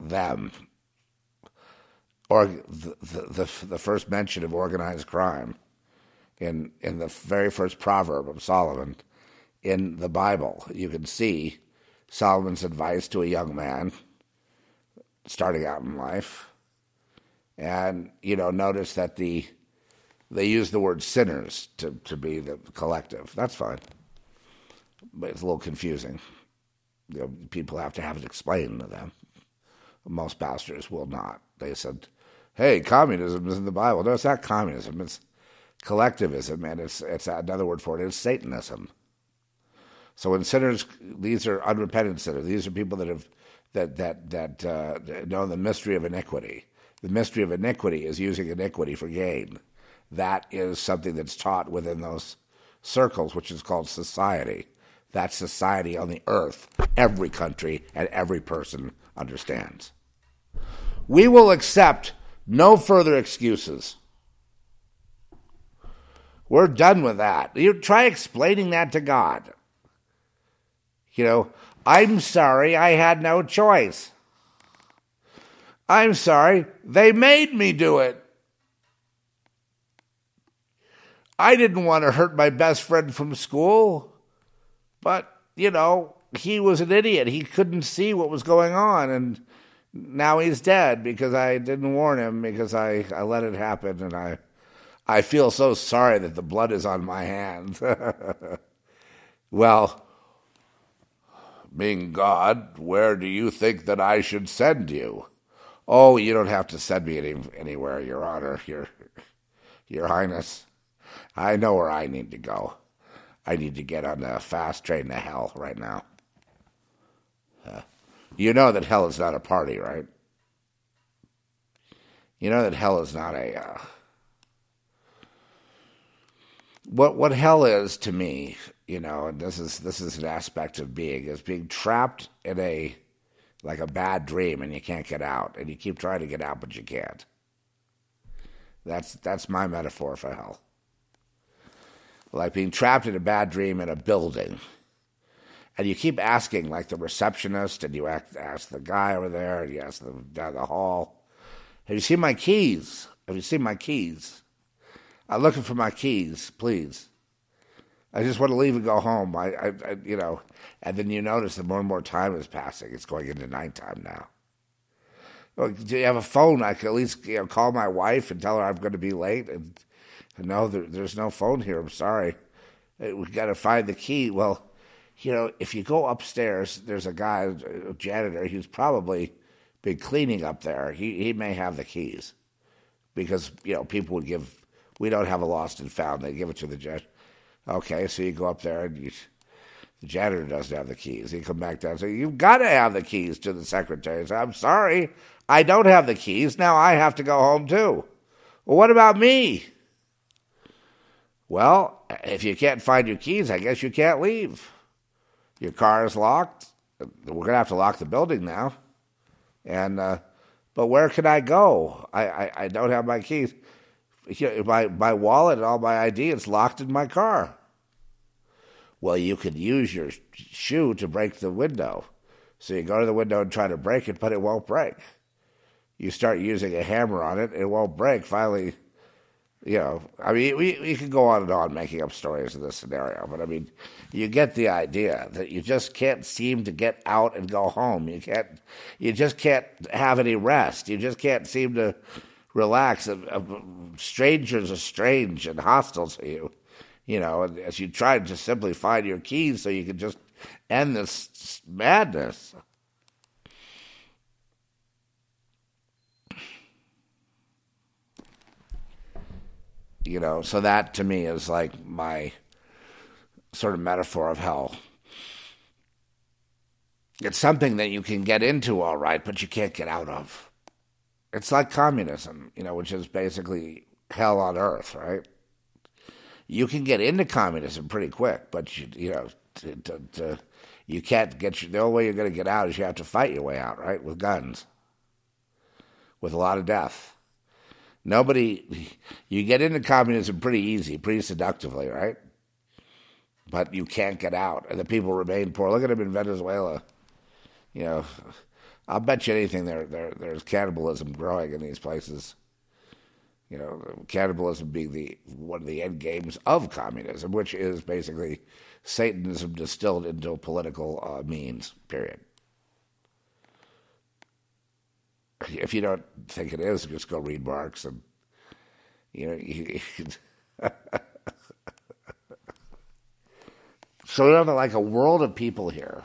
Them. Or the, the, the first mention of organized crime in, in the very first proverb of Solomon in the Bible. You can see Solomon's advice to a young man starting out in life. And, you know, notice that the they use the word sinners to, to be the collective. That's fine. But it's a little confusing. You know, people have to have it explained to them. Most pastors will not. They said, hey, communism is in the Bible. No, it's not communism. It's collectivism, and it's, it's another word for it. It's Satanism. So when sinners, these are unrepentant sinners. These are people that have that that that uh, know the mystery of iniquity. The mystery of iniquity is using iniquity for gain that is something that's taught within those circles, which is called society. That society on the earth, every country and every person understands. We will accept no further excuses. We're done with that. You try explaining that to God. You know, I'm sorry I had no choice. I'm sorry they made me do it. I didn't want to hurt my best friend from school, but, you know, he was an idiot. He couldn't see what was going on. And now he's dead because I didn't warn him because I, I let it happen. And I, I feel so sorry that the blood is on my hands. well, being God, where do you think that I should send you? Oh, you don't have to send me any, anywhere, Your Honor, Your, Your Highness. I know where I need to go. I need to get on the fast train to hell right now. Uh, you know that hell is not a party, right? You know that hell is not a. Uh, what what hell is to me, you know, and this is this is an aspect of being is being trapped in a like a bad dream and you can't get out, and you keep trying to get out but you can't. That's that's my metaphor for hell like being trapped in a bad dream in a building. And you keep asking, like the receptionist, and you ask the guy over there, and you ask the down the hall, "Have you seen my keys? Have you seen my keys? I'm looking for my keys, please. I just want to leave and go home. I, I, I you know." And then you notice that more and more time is passing. It's going into nighttime now. Do you have a phone? I can at least you know, call my wife and tell her I'm going to be late. And No, there, there's no phone here. I'm sorry. Uh, we got to find the key. Well, you know, if you go upstairs, there's a guy, a janitor, who's probably been cleaning up there. He he may have the keys because you know people would give. We don't have a lost and found. They give it to the judge. Okay, so you go up there and you, the janitor doesn't have the keys. He come back down and say, "You've got to have the keys to the secretary." Say, "I'm sorry, I don't have the keys. Now I have to go home too." Well, what about me? Well, if you can't find your keys, I guess you can't leave. Your car is locked. We're going to have to lock the building now. And, uh, but where can I go? I, I, I don't have my keys. My, my wallet and all my ID is locked in my car. Well, you could use your shoe to break the window. So you go to the window and try to break it, but it won't break. You start using a hammer on it, it won't break. Finally, you know, I mean, we, we could go on and on making up stories in this scenario, but I mean, you get the idea that you just can't seem to get out and go home. You can't, you just can't have any rest. You just can't seem to relax. Strangers are strange and hostile to you, you know, and as you try to simply find your keys so you can just end this madness. you know so that to me is like my sort of metaphor of hell it's something that you can get into all right but you can't get out of it's like communism you know which is basically hell on earth right you can get into communism pretty quick but you you know to, to, to, you can't get the only way you're going to get out is you have to fight your way out right with guns with a lot of death Nobody, you get into communism pretty easy, pretty seductively, right? But you can't get out, and the people remain poor. Look at them in Venezuela. You know, I'll bet you anything there, there there's cannibalism growing in these places. You know, cannibalism being the one of the end games of communism, which is basically Satanism distilled into political uh, means. Period. if you don't think it is, just go read Marx and you know. You, so we have like a world of people here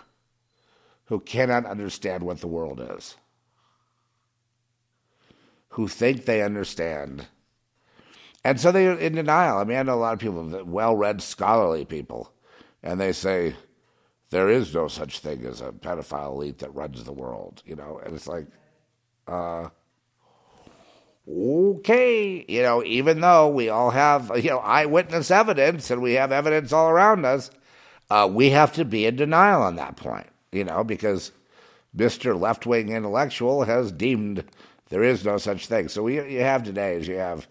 who cannot understand what the world is, who think they understand, and so they're in denial. I mean, I know a lot of people, well-read, scholarly people, and they say there is no such thing as a pedophile elite that runs the world, you know, and it's like uh, okay, you know, even though we all have, you know, eyewitness evidence and we have evidence all around us, uh, we have to be in denial on that point, you know, because Mr. Left Wing Intellectual has deemed there is no such thing. So what you have today is you have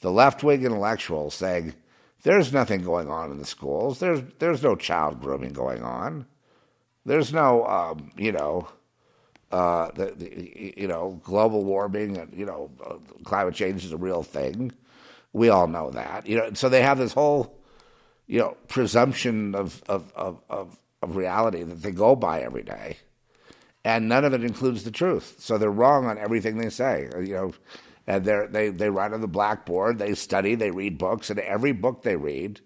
the left wing intellectual saying there's nothing going on in the schools. There's there's no child grooming going on. There's no um, you know uh, the, the, you know, global warming and you know, climate change is a real thing. We all know that. You know, so they have this whole, you know, presumption of of of of, of reality that they go by every day, and none of it includes the truth. So they're wrong on everything they say. You know, and they they they write on the blackboard. They study. They read books, and every book they read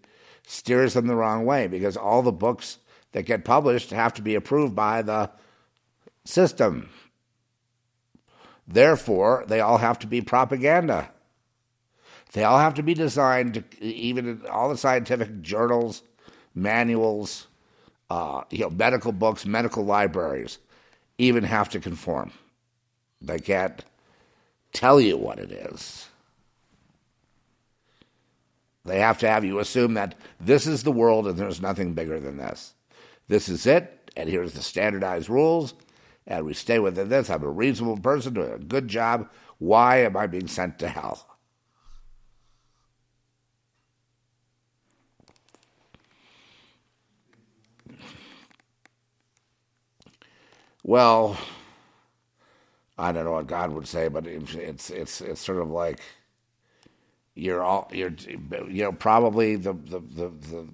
steers them the wrong way because all the books that get published have to be approved by the system. Therefore, they all have to be propaganda. They all have to be designed to, even all the scientific journals, manuals, uh, you know, medical books, medical libraries, even have to conform. They can't tell you what it is. They have to have you assume that this is the world and there's nothing bigger than this. This is it, and here's the standardized rules, and we stay within this. I'm a reasonable person doing a good job. Why am I being sent to hell? Well, I don't know what God would say, but it's it's it's sort of like you're all you're you know probably the the the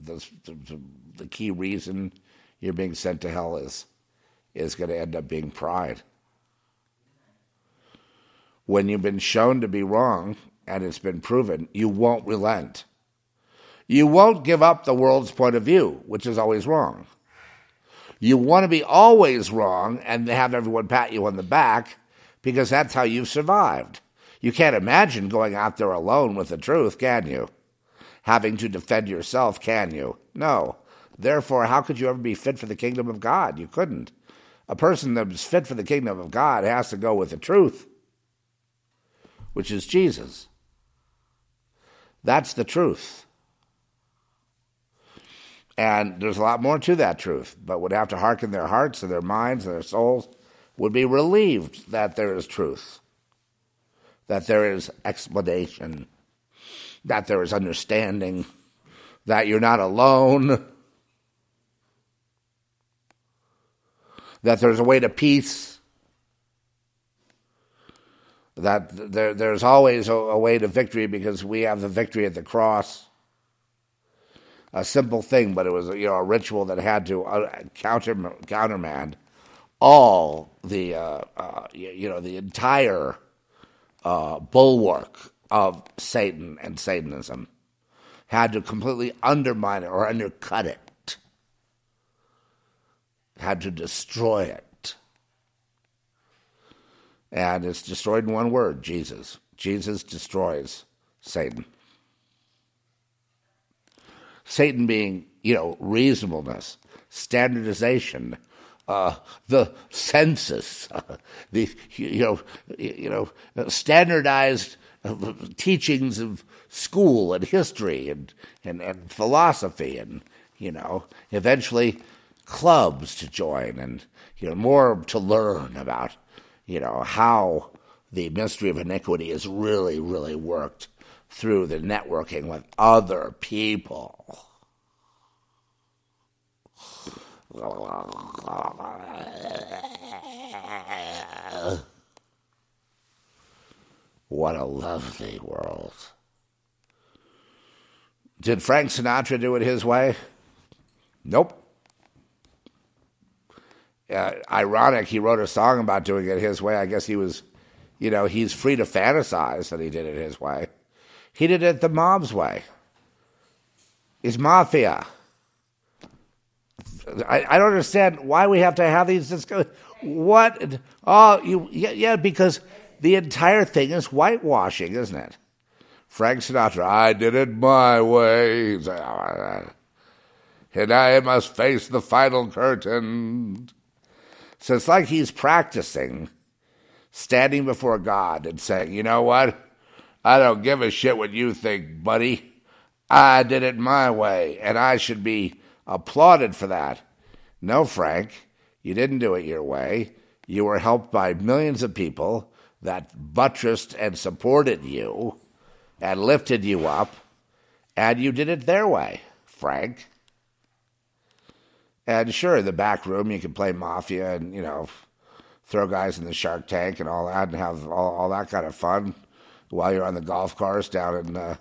the, the, the, key reason you're being sent to hell is is going to end up being pride. When you've been shown to be wrong and it's been proven, you won't relent. You won't give up the world's point of view, which is always wrong. You want to be always wrong and have everyone pat you on the back because that's how you've survived. You can't imagine going out there alone with the truth, can you? Having to defend yourself, can you? No. Therefore, how could you ever be fit for the kingdom of God? You couldn't. A person that's fit for the kingdom of God has to go with the truth, which is Jesus. That's the truth. And there's a lot more to that truth, but would have to hearken their hearts and their minds and their souls would be relieved that there is truth, that there is explanation, that there is understanding, that you're not alone, that there's a way to peace, that there, there's always a, a way to victory because we have the victory at the cross a simple thing, but it was you know a ritual that had to uh, counter countermand all the uh, uh, you know the entire uh, bulwark of Satan and Satanism had to completely undermine it or undercut it, had to destroy it. And it's destroyed in one word Jesus. Jesus destroys Satan. Satan being, you know, reasonableness, standardization, uh, the census, the you know, you know, standardized uh, teachings of school and history and, and, and philosophy and you know, eventually clubs to join and you know more to learn about you know how the mystery of iniquity is really really worked through the networking with other people. What a lovely world. Did Frank Sinatra do it his way? Nope. Uh, ironic, he wrote a song about doing it his way. I guess he was, you know, he's free to fantasize that he did it his way. He did it the mob's way. He's mafia. I, I don't understand why we have to have these discussions. What? Oh, you yeah, yeah, because the entire thing is whitewashing, isn't it? Frank Sinatra, I did it my way. And I must face the final curtain. So it's like he's practicing standing before God and saying, you know what? I don't give a shit what you think, buddy. I did it my way, and I should be applauded for that. No, Frank, you didn't do it your way. You were helped by millions of people that buttressed and supported you and lifted you up, and you did it their way, Frank. And sure, in the back room, you can play mafia and, you know, throw guys in the shark tank and all that and have all, all that kind of fun while you're on the golf course down in, uh,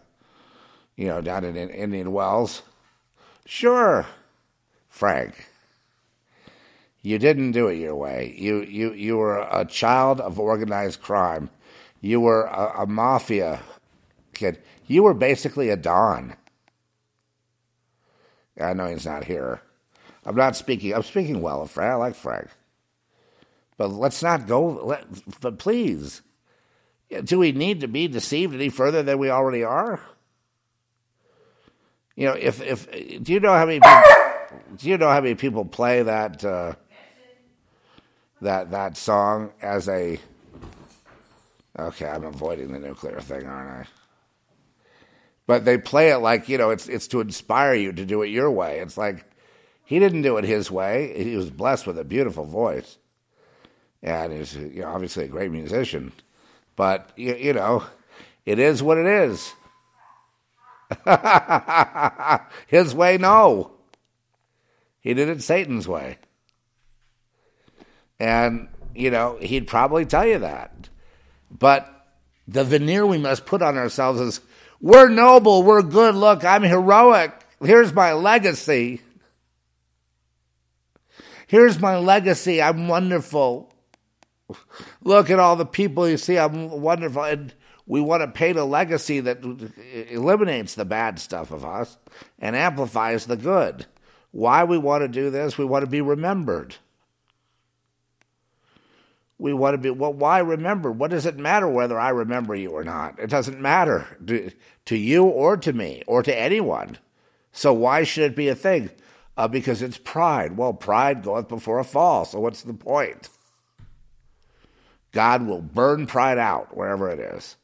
you know, down in, in Indian Wells. Sure, Frank. You didn't do it your way. You you you were a child of organized crime. You were a, a mafia kid. You were basically a don. I know he's not here. I'm not speaking. I'm speaking well of Frank. I like Frank, but let's not go. Let, but please, do we need to be deceived any further than we already are? You know, if if do you know how many people, do you know how many people play that uh, that that song as a okay? I'm avoiding the nuclear thing, aren't I? But they play it like you know it's it's to inspire you to do it your way. It's like he didn't do it his way. He was blessed with a beautiful voice, and he's you know, obviously a great musician. But, you, you know, it is what it is. His way, no. He did it Satan's way. And, you know, he'd probably tell you that. But the veneer we must put on ourselves is we're noble, we're good, look, I'm heroic, here's my legacy. Here's my legacy, I'm wonderful. Look at all the people you see. I'm wonderful. And We want to paint a legacy that eliminates the bad stuff of us and amplifies the good. Why we want to do this? We want to be remembered. We want to be, well, why remember? What does it matter whether I remember you or not? It doesn't matter to, to you or to me or to anyone. So why should it be a thing? Uh, because it's pride. Well, pride goeth before a fall. So what's the point? God will burn pride out wherever it is,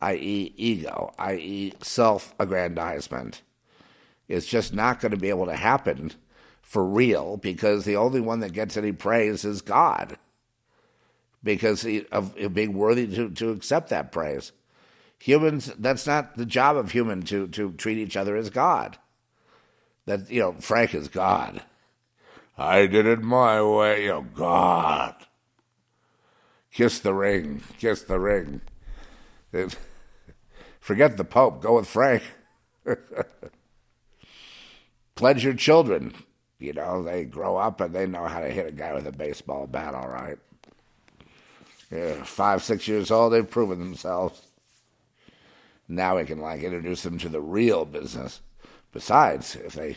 i.e., ego, i.e., self aggrandizement. It's just not going to be able to happen for real because the only one that gets any praise is God because of being worthy to, to accept that praise. Humans, that's not the job of human to, to treat each other as God. That, you know, Frank is God. I did it my way, you know, God. Kiss the ring, kiss the ring. Forget the Pope, go with Frank. Pledge your children. You know, they grow up and they know how to hit a guy with a baseball bat, all right yeah, five, six years old, they've proven themselves. Now we can like introduce them to the real business. Besides, if they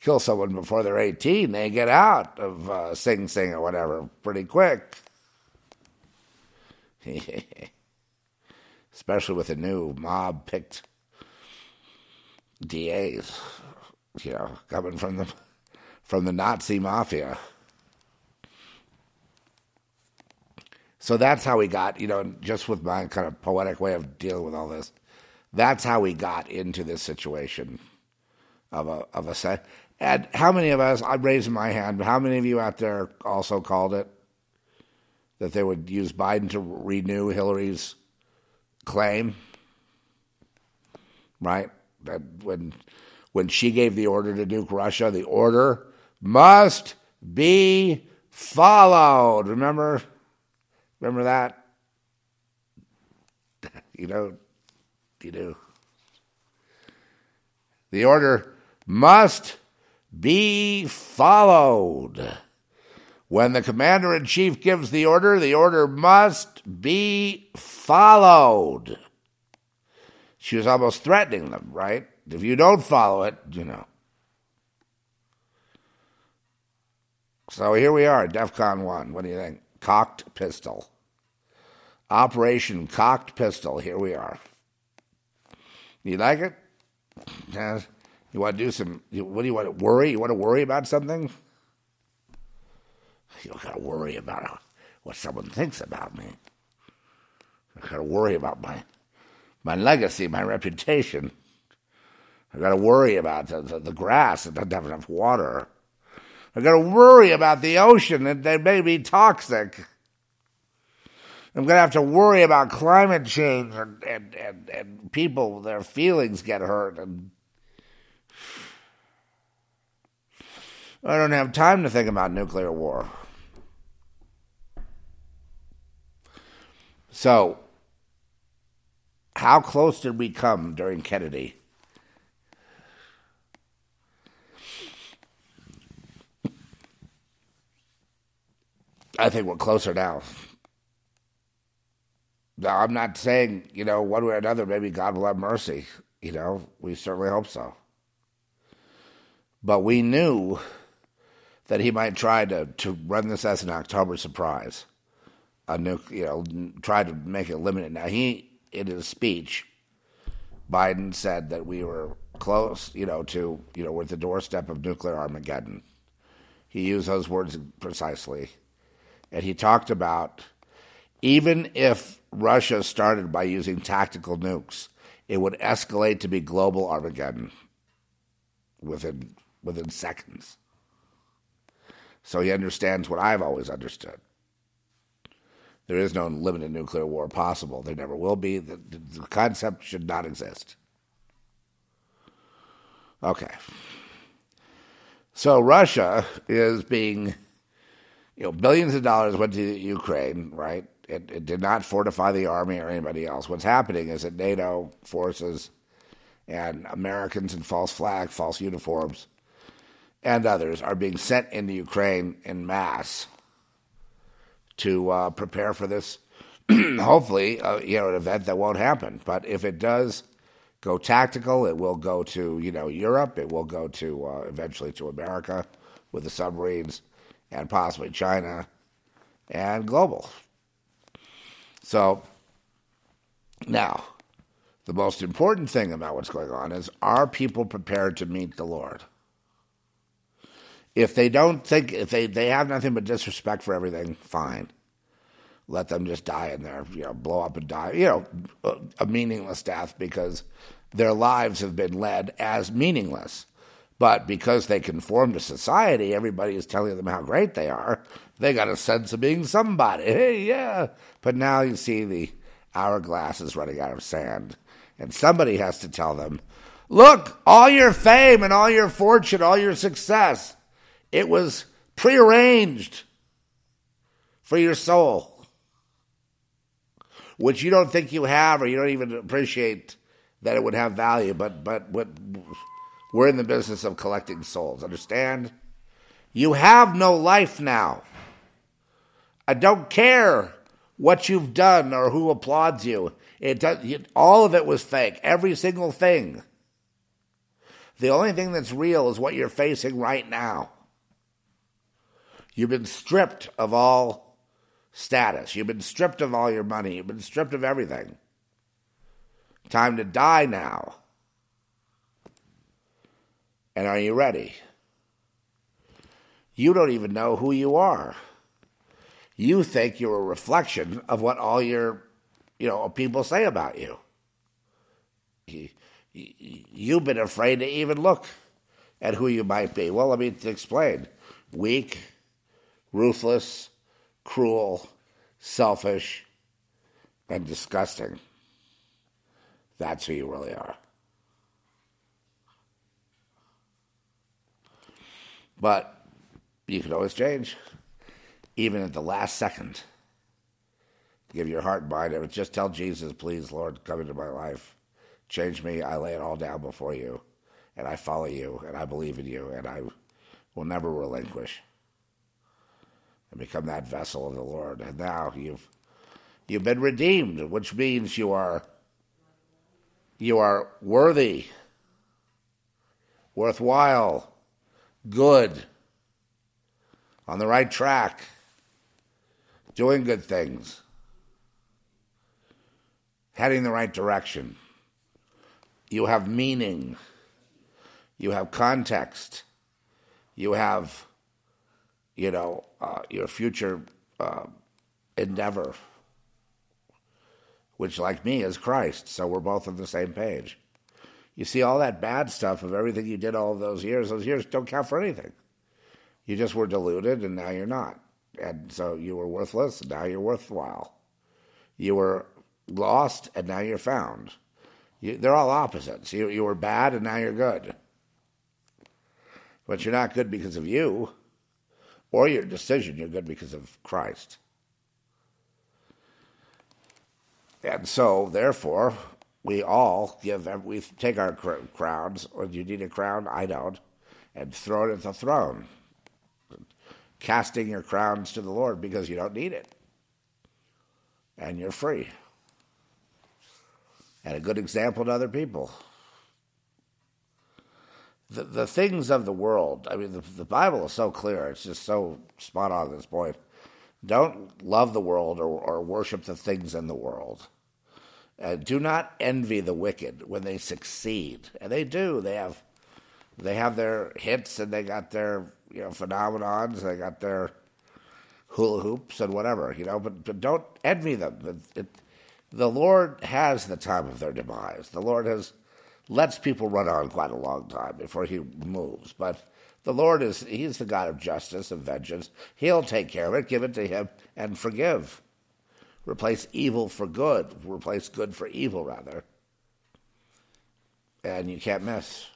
kill someone before they're 18, they get out of uh, Sing Sing or whatever pretty quick. Especially with the new mob picked DAs, you know, coming from the from the Nazi mafia. So that's how we got, you know, just with my kind of poetic way of dealing with all this, that's how we got into this situation of a of a set. And how many of us? I'm raising my hand. How many of you out there also called it that they would use Biden to renew Hillary's claim? Right. That when when she gave the order to nuke Russia, the order must be followed. Remember Remember that? You know, you do. The order must be followed. When the commander in chief gives the order, the order must be followed. She was almost threatening them, right? If you don't follow it, you know. So here we are, DEFCON 1. What do you think? cocked pistol. Operation Cocked Pistol. Here we are. You like it? You want to do some? what do you want to worry? You want to worry about something? You don't got to worry about uh, what someone thinks about me. I got to worry about my my legacy, my reputation. I got to worry about the, the, the grass that doesn't have enough water. I got to worry about the ocean that they may be toxic. I'm going to have to worry about climate change and, and, and, and people, their feelings get hurt. And I don't have time to think about nuclear war. So, how close did we come during Kennedy? I think we're closer now. Now, I'm not saying, you know, one way or another, maybe God will have mercy. You know, we certainly hope so. But we knew that he might try to, to run this as an October surprise. A new, you know, try to make it limited. Now, he, in his speech, Biden said that we were close, you know, to, you know, we're at the doorstep of nuclear Armageddon. He used those words precisely and he talked about even if Russia started by using tactical nukes, it would escalate to be global Armageddon within within seconds. So he understands what I've always understood. There is no limited nuclear war possible. There never will be. The, the, concept should not exist. Okay. So Russia is being you know, billions of dollars went to Ukraine, right? It, it, did not fortify the army or anybody else. What's happening is that NATO forces and Americans in false flag, false uniforms, and others are being sent into Ukraine in mass to uh, prepare for this hopefully, uh, you know, an event that won't happen. But if it does go tactical, it will go to you know Europe. It will go to uh, eventually to America with the submarines, and possibly China, and global. So now, the most important thing about what's going on is: are people prepared to meet the Lord? If they don't think, if they, they have nothing but disrespect for everything, fine let them just die in there, you know, blow up and die, you know, a, a meaningless death because their lives have been led as meaningless. But because they conform to society, everybody is telling them how great they are. They got a sense of being somebody. Hey, yeah. But now you see the hourglass is running out of sand. And somebody has to tell them, look, all your fame and all your fortune, all your success, it was prearranged for your soul which you don't think you have or you don't even appreciate that it would have value. But but what we're in the business of collecting souls. Understand? You have no life now. I don't care what you've done or who applauds you. It does, all of it was fake. Every single thing. The only thing that's real is what you're facing right now. You've been stripped of all status. You've been stripped of all your money. You've been stripped of everything. Time to die now. And are you ready? You don't even know who you are. You think you're a reflection of what all your, you know, people say about you. You've been afraid to even look at who you might be. Well, let me explain. Weak, ruthless, cruel, selfish, and disgusting. That's who you really are. But you can always change, even at the last second. Give your heart and mind. And just tell Jesus, please, Lord, come into my life. Change me. I lay it all down before you. And I follow you. And I believe in you. And I will never relinquish and become that vessel of the Lord. And now you've you've been redeemed, which means you are you are worthy, worthwhile, good, on the right track, doing good things, heading the right direction. You have meaning. You have context. You have you know, uh, your future uh, endeavor, which, like me, is Christ. So we're both on the same page. You see, all that bad stuff of everything you did all those years, those years don't count for anything. You just were deluded, and now you're not. And so you were worthless, and now you're worthwhile. You were lost, and now you're found. You, they're all opposites. You, you were bad, and now you're good. But you're not good because of you or your decision, you're good because of Christ. And so, therefore, we all give, we take our crowns, or you need a crown? I don't, and throw it at the throne. Casting your crowns to the Lord because you don't need it. And you're free. And a good example to other people the, the things of the world. I mean, the, the Bible is so clear. It's just so spot on at this point. Don't love the world or, or worship the things in the world. Uh, do not envy the wicked when they succeed, and they do. They have they have their hits and they got their you know phenomenons. They got their hula hoops and whatever you know. But, but don't envy them. It, it, the Lord has the time of their demise. The Lord has lets people run on quite a long time before he moves. But the Lord is, he's the God of justice and vengeance. He'll take care of it, give it to him, and forgive. Replace evil for good, replace good for evil, rather. And you can't miss.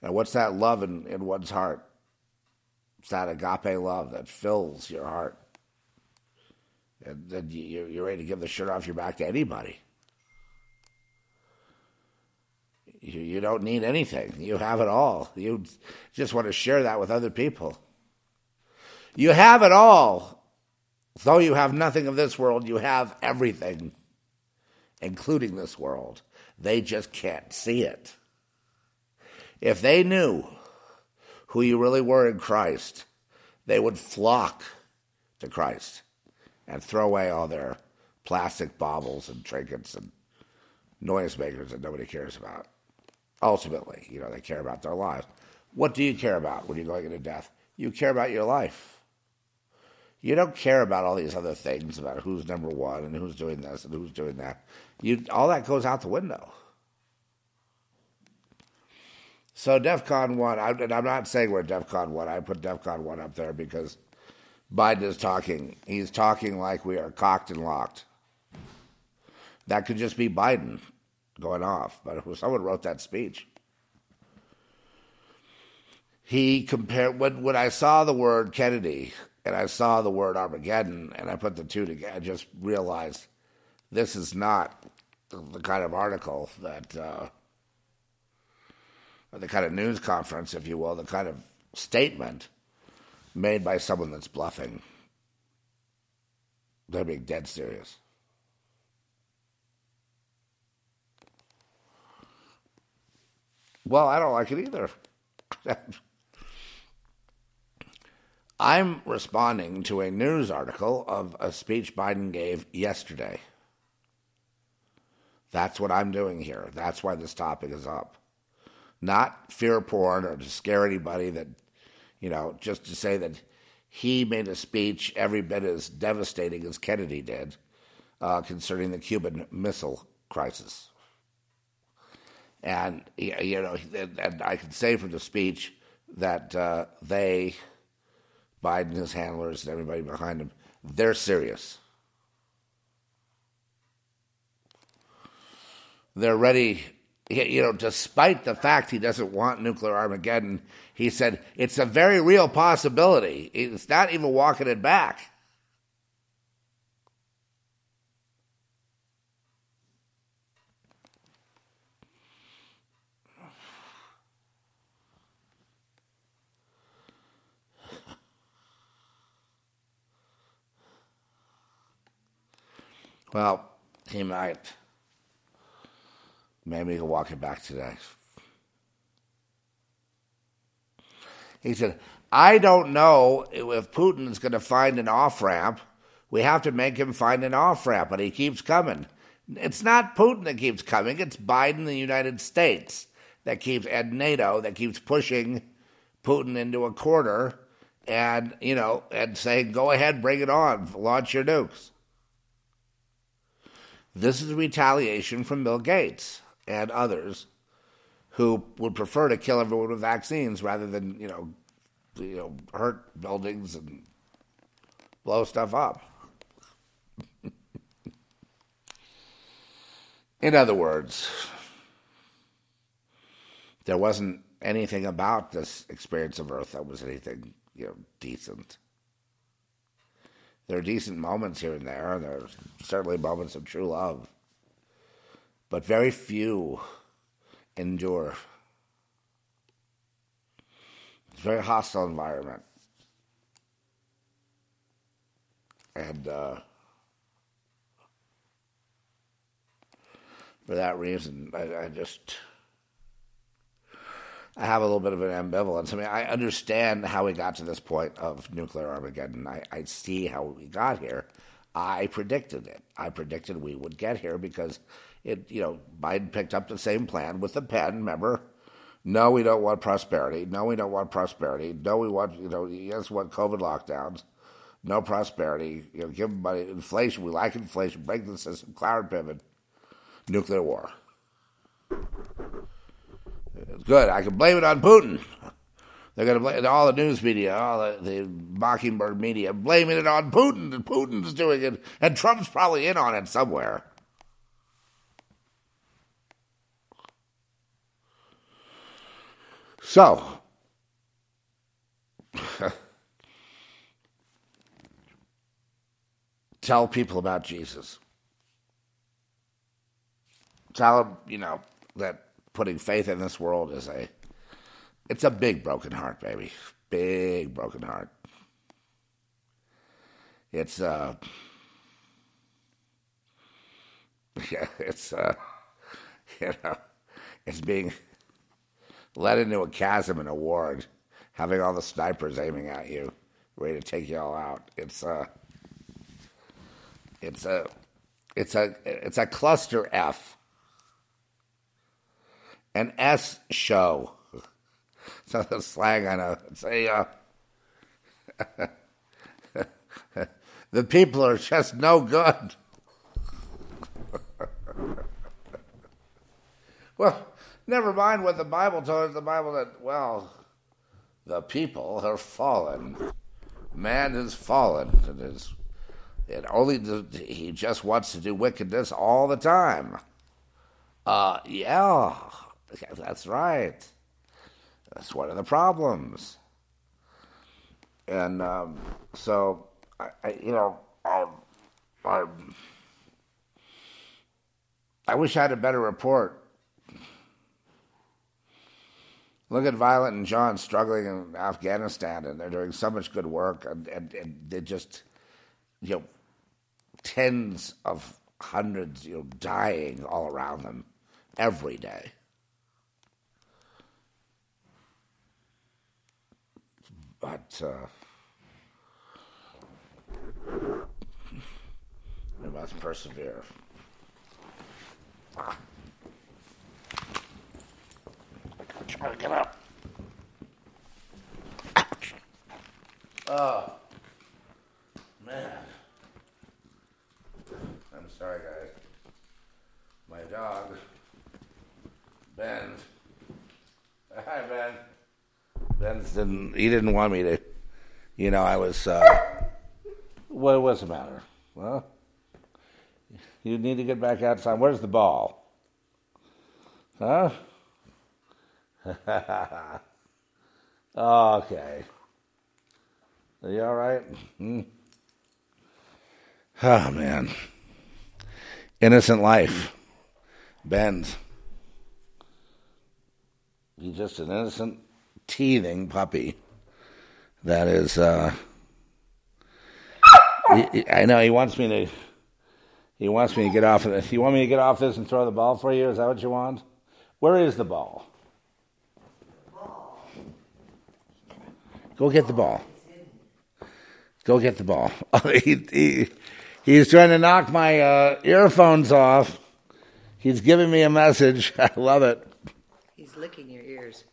And what's that love in, in one's heart? It's that agape love that fills your heart. And then you, you're ready to give the shirt off your back to anybody. You, you don't need anything. You have it all. You just want to share that with other people. You have it all Though you have nothing of this world, you have everything, including this world. They just can't see it. If they knew who you really were in Christ, they would flock to Christ and throw away all their plastic baubles and trinkets and noisemakers that nobody cares about. Ultimately, you know, they care about their lives. What do you care about when you're going into death? You care about your life. You don't care about all these other things about who's number one and who's doing this and who's doing that. You all that goes out the window. So DEFCON one, I, and I'm not saying we're at DEFCON one. I put DEFCON one up there because Biden is talking. He's talking like we are cocked and locked. That could just be Biden going off, but someone wrote that speech. He compared when when I saw the word Kennedy and I saw the word Armageddon and I put the two together, I just realized this is not the, kind of article that. Uh, the kind of news conference, if you will, the kind of statement made by someone that's bluffing. They're being dead serious. Well, I don't like it either. I'm responding to a news article of a speech Biden gave yesterday. That's what I'm doing here. That's why this topic is up not fear porn or to scare anybody that, you know, just to say that he made a speech every bit as devastating as Kennedy did uh, concerning the Cuban Missile Crisis. And, you know, and I can say from the speech that uh, they, Biden, his handlers, and everybody behind him, they're serious. They're ready you know, despite the fact he doesn't want nuclear Armageddon, he said it's a very real possibility. It's not even walking it back. Well, he might. Maybe he'll walk it back today. He said, I don't know if Putin is going to find an off ramp. We have to make him find an off ramp, but he keeps coming. It's not Putin that keeps coming, it's Biden, the United States, that keeps, and NATO that keeps pushing Putin into a corner and, you know, and saying, go ahead, bring it on, launch your nukes. This is retaliation from Bill Gates and others who would prefer to kill everyone with vaccines rather than you know, you know, hurt buildings and blow stuff up. In other words, there wasn't anything about this experience of Earth that was anything you know decent. There are decent moments here and there, and there are certainly moments of true love but very few endure. It's a very hostile environment. And uh, for that reason, I, I, just I have a little bit of an ambivalence. I mean, I understand how we got to this point of nuclear Armageddon. I, I see how we got here. I predicted it. I predicted we would get here because it, you know, Biden picked up the same plan with the pen. Remember, no, we don't want prosperity. No, we don't want prosperity. No, we want, you know, yes, want COVID lockdowns. No prosperity. You know, give money. Inflation. We like inflation. Break the system. Cloward-Piven. Nuclear war. Good. I can blame it on Putin. They're going to blame all the news media, all the, the Mockingbird media, blaming it on Putin. And Putin's doing it, and Trump's probably in on it somewhere. So, tell people about Jesus. Tell them, you know, that putting faith in this world is a it's a big broken heart, baby. Big broken heart. it's uh, yeah, it's uh, you know, it's being led into a chasm in a ward, having all the snipers aiming at you, ready to take you all out. It's uh, it's a, it's a, it's a cluster F, an S show. Some of the slang I know. It's a. Uh, the people are just no good. well, never mind what the Bible told us. The Bible that, well, the people are fallen. Man has fallen. It is. It only he just wants to do wickedness all the time. Uh, yeah, that's right. That's one of the problems. And um, so I, I, you know, I, I, I wish I had a better report. Look at Violet and John struggling in Afghanistan, and they're doing so much good work, and, and, and they just, you know, tens of hundreds, you know, dying all around them every day. But uh, we must persevere. Try to get up. Oh, man. I'm sorry, guys. My dog, Ben. Hi, Ben. Ben didn't. He didn't want me to. You know, I was. Uh, what was the matter? Well, you need to get back outside. Where's the ball? Huh? okay. Are you all right? Hmm? Oh, man. Innocent life. Bends. He's just an innocent, teething puppy that is. Uh, I know he wants me to. He wants me to get off of this. You want me to get off this and throw the ball for you? Is that what you want? Where is the ball? Go get the ball. Go get the ball. he, he, he's trying to knock my uh, earphones off. He's giving me a message. I love it. He's licking your ears.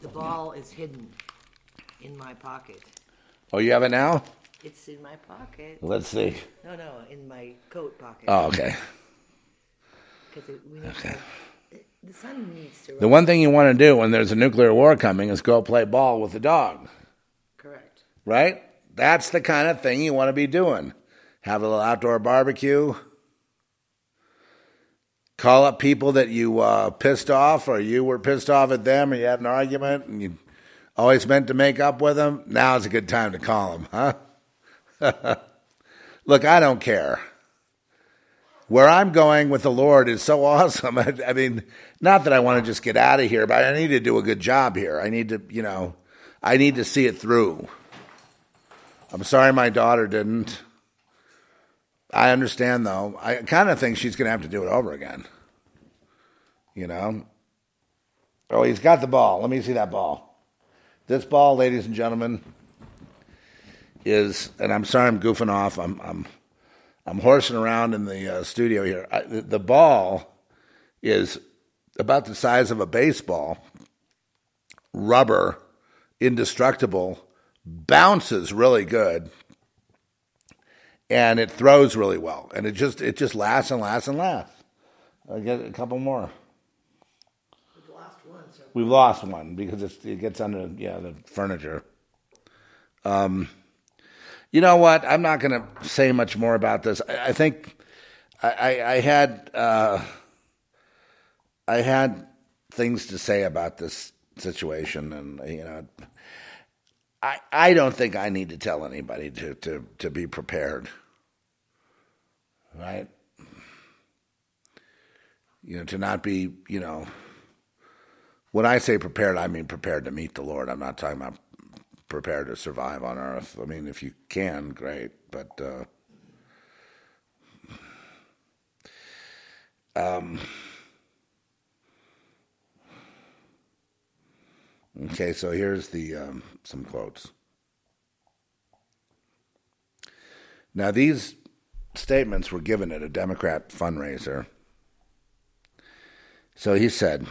The ball is hidden in my pocket. Oh, you have it now? It's in my pocket. Let's see. No, no, in my coat pocket. Oh, okay. Because we need to, the sun needs to. The one thing you want to do when there's a nuclear war coming is go play ball with the dog, Correct. right? That's the kind of thing you want to be doing. Have a little outdoor barbecue. Call up people that you uh, pissed off, or you were pissed off at them, or you had an argument, and you always meant to make up with them. Now is a good time to call them, huh? Look, I don't care. Where I'm going with the Lord is so awesome. I, I mean, not that I want to just get out of here, but I need to do a good job here. I need to, you know, I need to see it through. I'm sorry my daughter didn't. I understand though. I kind of think she's going to have to do it over again. You know? Oh, he's got the ball. Let me see that ball. This ball, ladies and gentlemen, is, and I'm sorry I'm goofing off. I'm, I'm, I'm horsing around in the uh, studio here. I, the, the ball is about the size of a baseball, rubber, indestructible, bounces really good, and it throws really well. And it just it just lasts and lasts and lasts. I get a couple more. We've lost one, so We've lost one because it's, it gets under yeah the furniture. Um, you know what? I'm not going to say much more about this. I, I think I, I, I had uh, I had things to say about this situation, and you know, I I don't think I need to tell anybody to to to be prepared, right? You know, to not be you know. When I say prepared, I mean prepared to meet the Lord. I'm not talking about prepared to survive on Earth. I mean, if you can, great, but. Uh, um, okay, so here's the um, some quotes. Now, these statements were given at a Democrat fundraiser. So he said,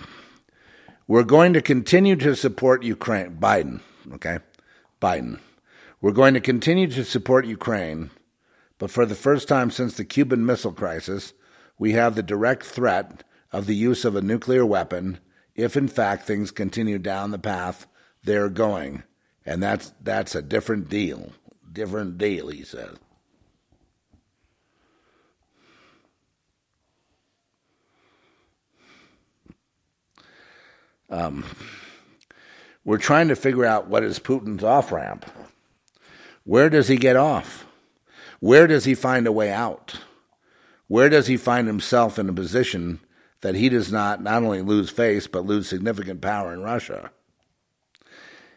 We're going to continue to support Ukraine. Biden, okay? Biden. We're going to continue to support Ukraine, but for the first time since the Cuban Missile Crisis, we have the direct threat of the use of a nuclear weapon if, in fact, things continue down the path they're going. And that's, that's a different deal. Different deal, he says. Um, we're trying to figure out what is Putin's off ramp. Where does he get off? Where does he find a way out? Where does he find himself in a position that he does not not only lose face but lose significant power in Russia?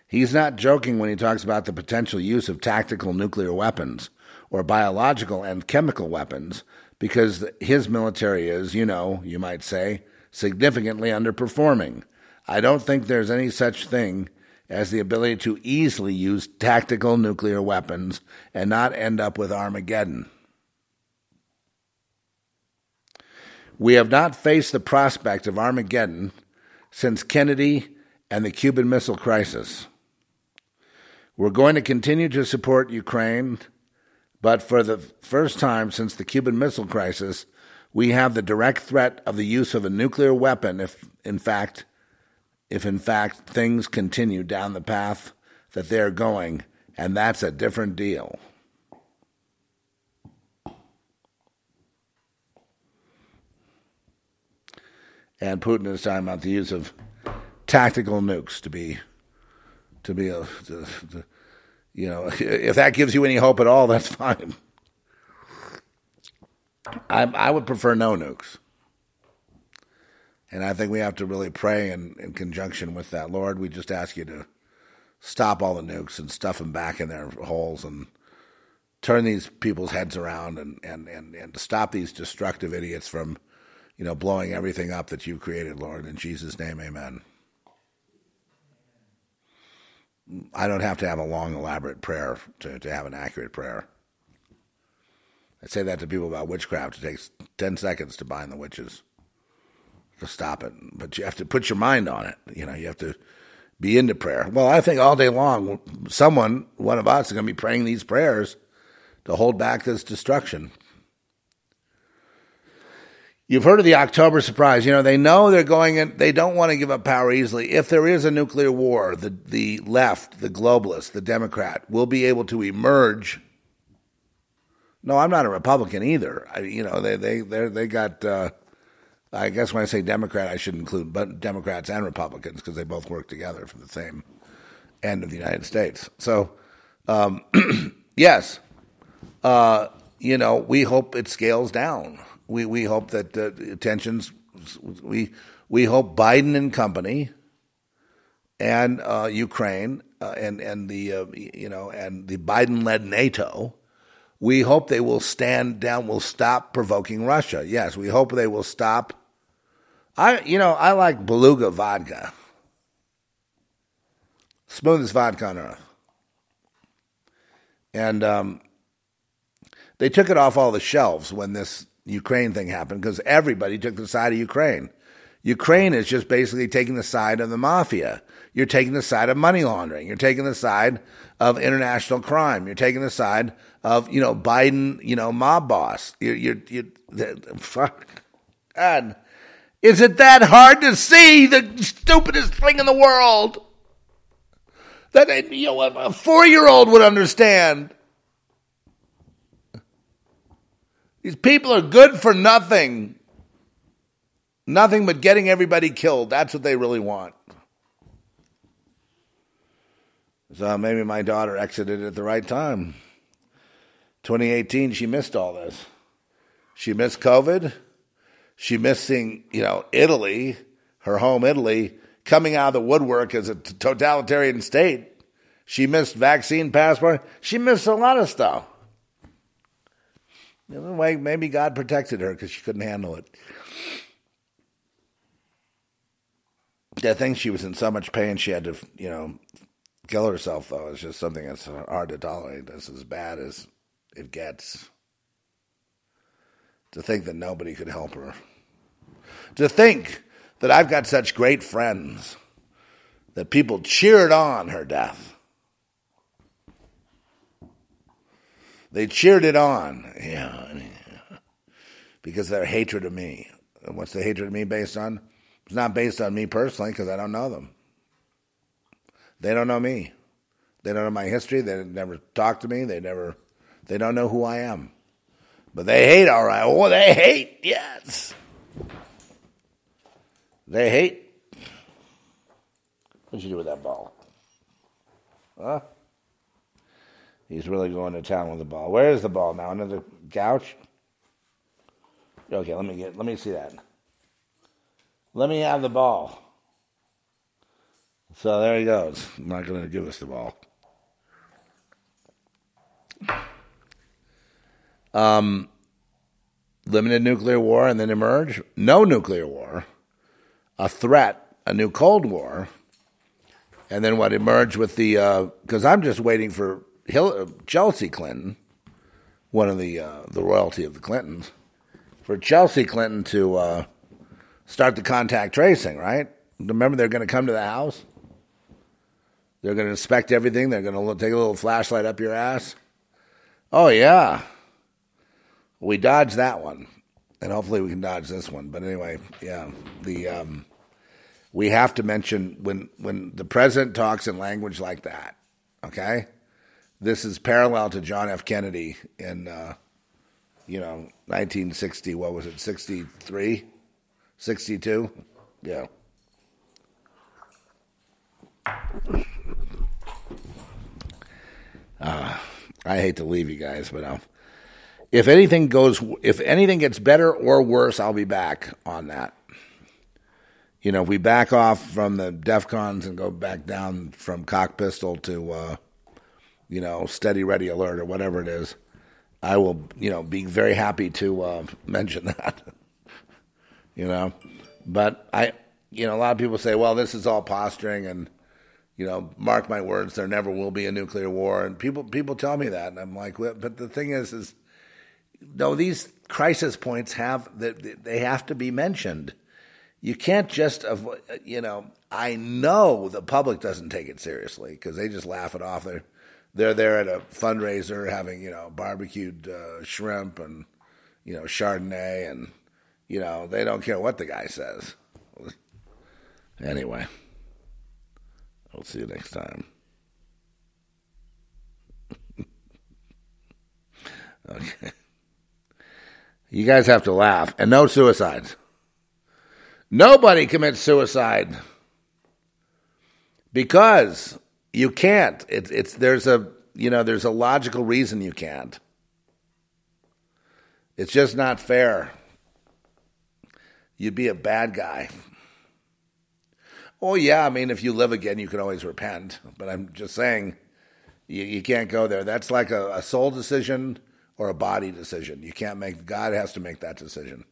He's not joking when he talks about the potential use of tactical nuclear weapons or biological and chemical weapons because his military is, you know, you might say, significantly underperforming I don't think there's any such thing as the ability to easily use tactical nuclear weapons and not end up with Armageddon. We have not faced the prospect of Armageddon since Kennedy and the Cuban Missile Crisis. We're going to continue to support Ukraine, but for the first time since the Cuban Missile Crisis, we have the direct threat of the use of a nuclear weapon if, in fact, if in fact things continue down the path that they're going, and that's a different deal. And Putin is talking about the use of tactical nukes to be, to be a, to, to, you know, if that gives you any hope at all, that's fine. I, I would prefer no nukes. And I think we have to really pray in, in conjunction with that. Lord, we just ask you to stop all the nukes and stuff them back in their holes and turn these people's heads around and, and, and, and to stop these destructive idiots from, you know, blowing everything up that you've created, Lord. In Jesus' name, amen. I don't have to have a long, elaborate prayer to, to have an accurate prayer. I say that to people about witchcraft. It takes 10 seconds to bind the witches to stop it. But you have to put your mind on it. You know, you have to be into prayer. Well, I think all day long, someone, one of us, is going to be praying these prayers to hold back this destruction. You've heard of the October surprise. You know, they know they're going in, they don't want to give up power easily. If there is a nuclear war, the, the left, the globalist, the Democrat will be able to emerge. No, I'm not a Republican either. I, you know, they, they, they, got, uh, I guess when I say Democrat, I should include but Democrats and Republicans because they both work together for the same end of the United States. So, um, yes, uh, you know, we hope it scales down. We we hope that uh, tensions. We we hope Biden and company and uh, Ukraine uh, and and the uh, you know and the Biden led NATO we hope they will stand down, will stop provoking Russia. Yes, we hope they will stop I, you know, I like Beluga vodka. Smoothest vodka on earth. And um, they took it off all the shelves when this Ukraine thing happened because everybody took the side of Ukraine. Ukraine is just basically taking the side of the mafia. You're taking the side of money laundering. You're taking the side of international crime. You're taking the side of, you know, Biden, you know, mob boss. You're, you're, you're fuck. God. Is it that hard to see the stupidest thing in the world? That you know, a four year old would understand. These people are good for nothing. Nothing but getting everybody killed. That's what they really want. So maybe my daughter exited at the right time. 2018, she missed all this. She missed COVID. She missing, you know, Italy, her home Italy, coming out of the woodwork as a totalitarian state She missed vaccine passport. She missed a lot of stuff. You know, way maybe God protected her because she couldn't handle it. I think she was in so much pain she had to, you know, kill herself. Though it's just something that's hard to tolerate. That's as bad as it gets. To think that nobody could help her. To think that I've got such great friends that people cheered on her death. They cheered it on, yeah, because their hatred of me. And what's the hatred of me based on? It's not based on me personally because I don't know them. They don't know me. They don't know my history. They never talked to me. They never. They don't know who I am. But they hate, all right. Oh, they hate, yes. They hate. What'd you do with that ball? Huh? He's really going to town with the ball. Where is the ball now? Under the couch? Okay, let me get let me see that. Let me have the ball. So there he goes. I'm not to give us the ball. Um, limited nuclear war and then emerge. No nuclear war. A threat, a new Cold War. And then what emerged with the, because uh, I'm just waiting for Hillary, Chelsea Clinton, one of the, uh, the royalty of the Clintons, for Chelsea Clinton to uh, start the contact tracing, right? Remember, they're going to come to the house. They're going to inspect everything. They're going to take a little flashlight up your ass. Oh, yeah. We dodged that one. And hopefully we can dodge this one. But anyway, yeah. The um, we have to mention when when the president talks in language like that, okay? This is parallel to John F. Kennedy in uh, you know, 1960, what was it, 63? 62? Yeah. Uh, I hate to leave you guys, but I'll, if anything goes, if anything gets better or worse, I'll be back on that. You know, if we back off from the DEFCONs and go back down from cock pistol to, uh, you know, steady, ready, alert, or whatever it is, I will, you know, be very happy to uh, mention that. you know, but I, you know, a lot of people say, well, this is all posturing, and you know, mark my words, there never will be a nuclear war. And people people tell me that, and I'm like, well, but the thing is, is no, these crisis points have they have to be mentioned. You can't just avoid, you know. I know the public doesn't take it seriously because they just laugh it off. They're they're there at a fundraiser having you know barbecued uh, shrimp and you know Chardonnay, and you know they don't care what the guy says. Anyway, I'll see you next time. okay. You guys have to laugh. And no suicides. Nobody commits suicide because you can't. It's it's there's a you know there's a logical reason you can't. It's just not fair. You'd be a bad guy. Oh yeah, I mean if you live again, you can always repent. But I'm just saying, you, you can't go there. That's like a, a soul decision or a body decision. You can't make God has to make that decision.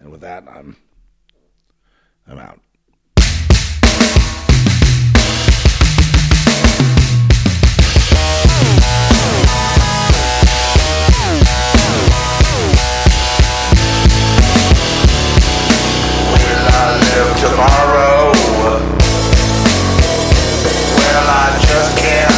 And with that, I'm I'm out. Will I live tomorrow? Well, I just can't.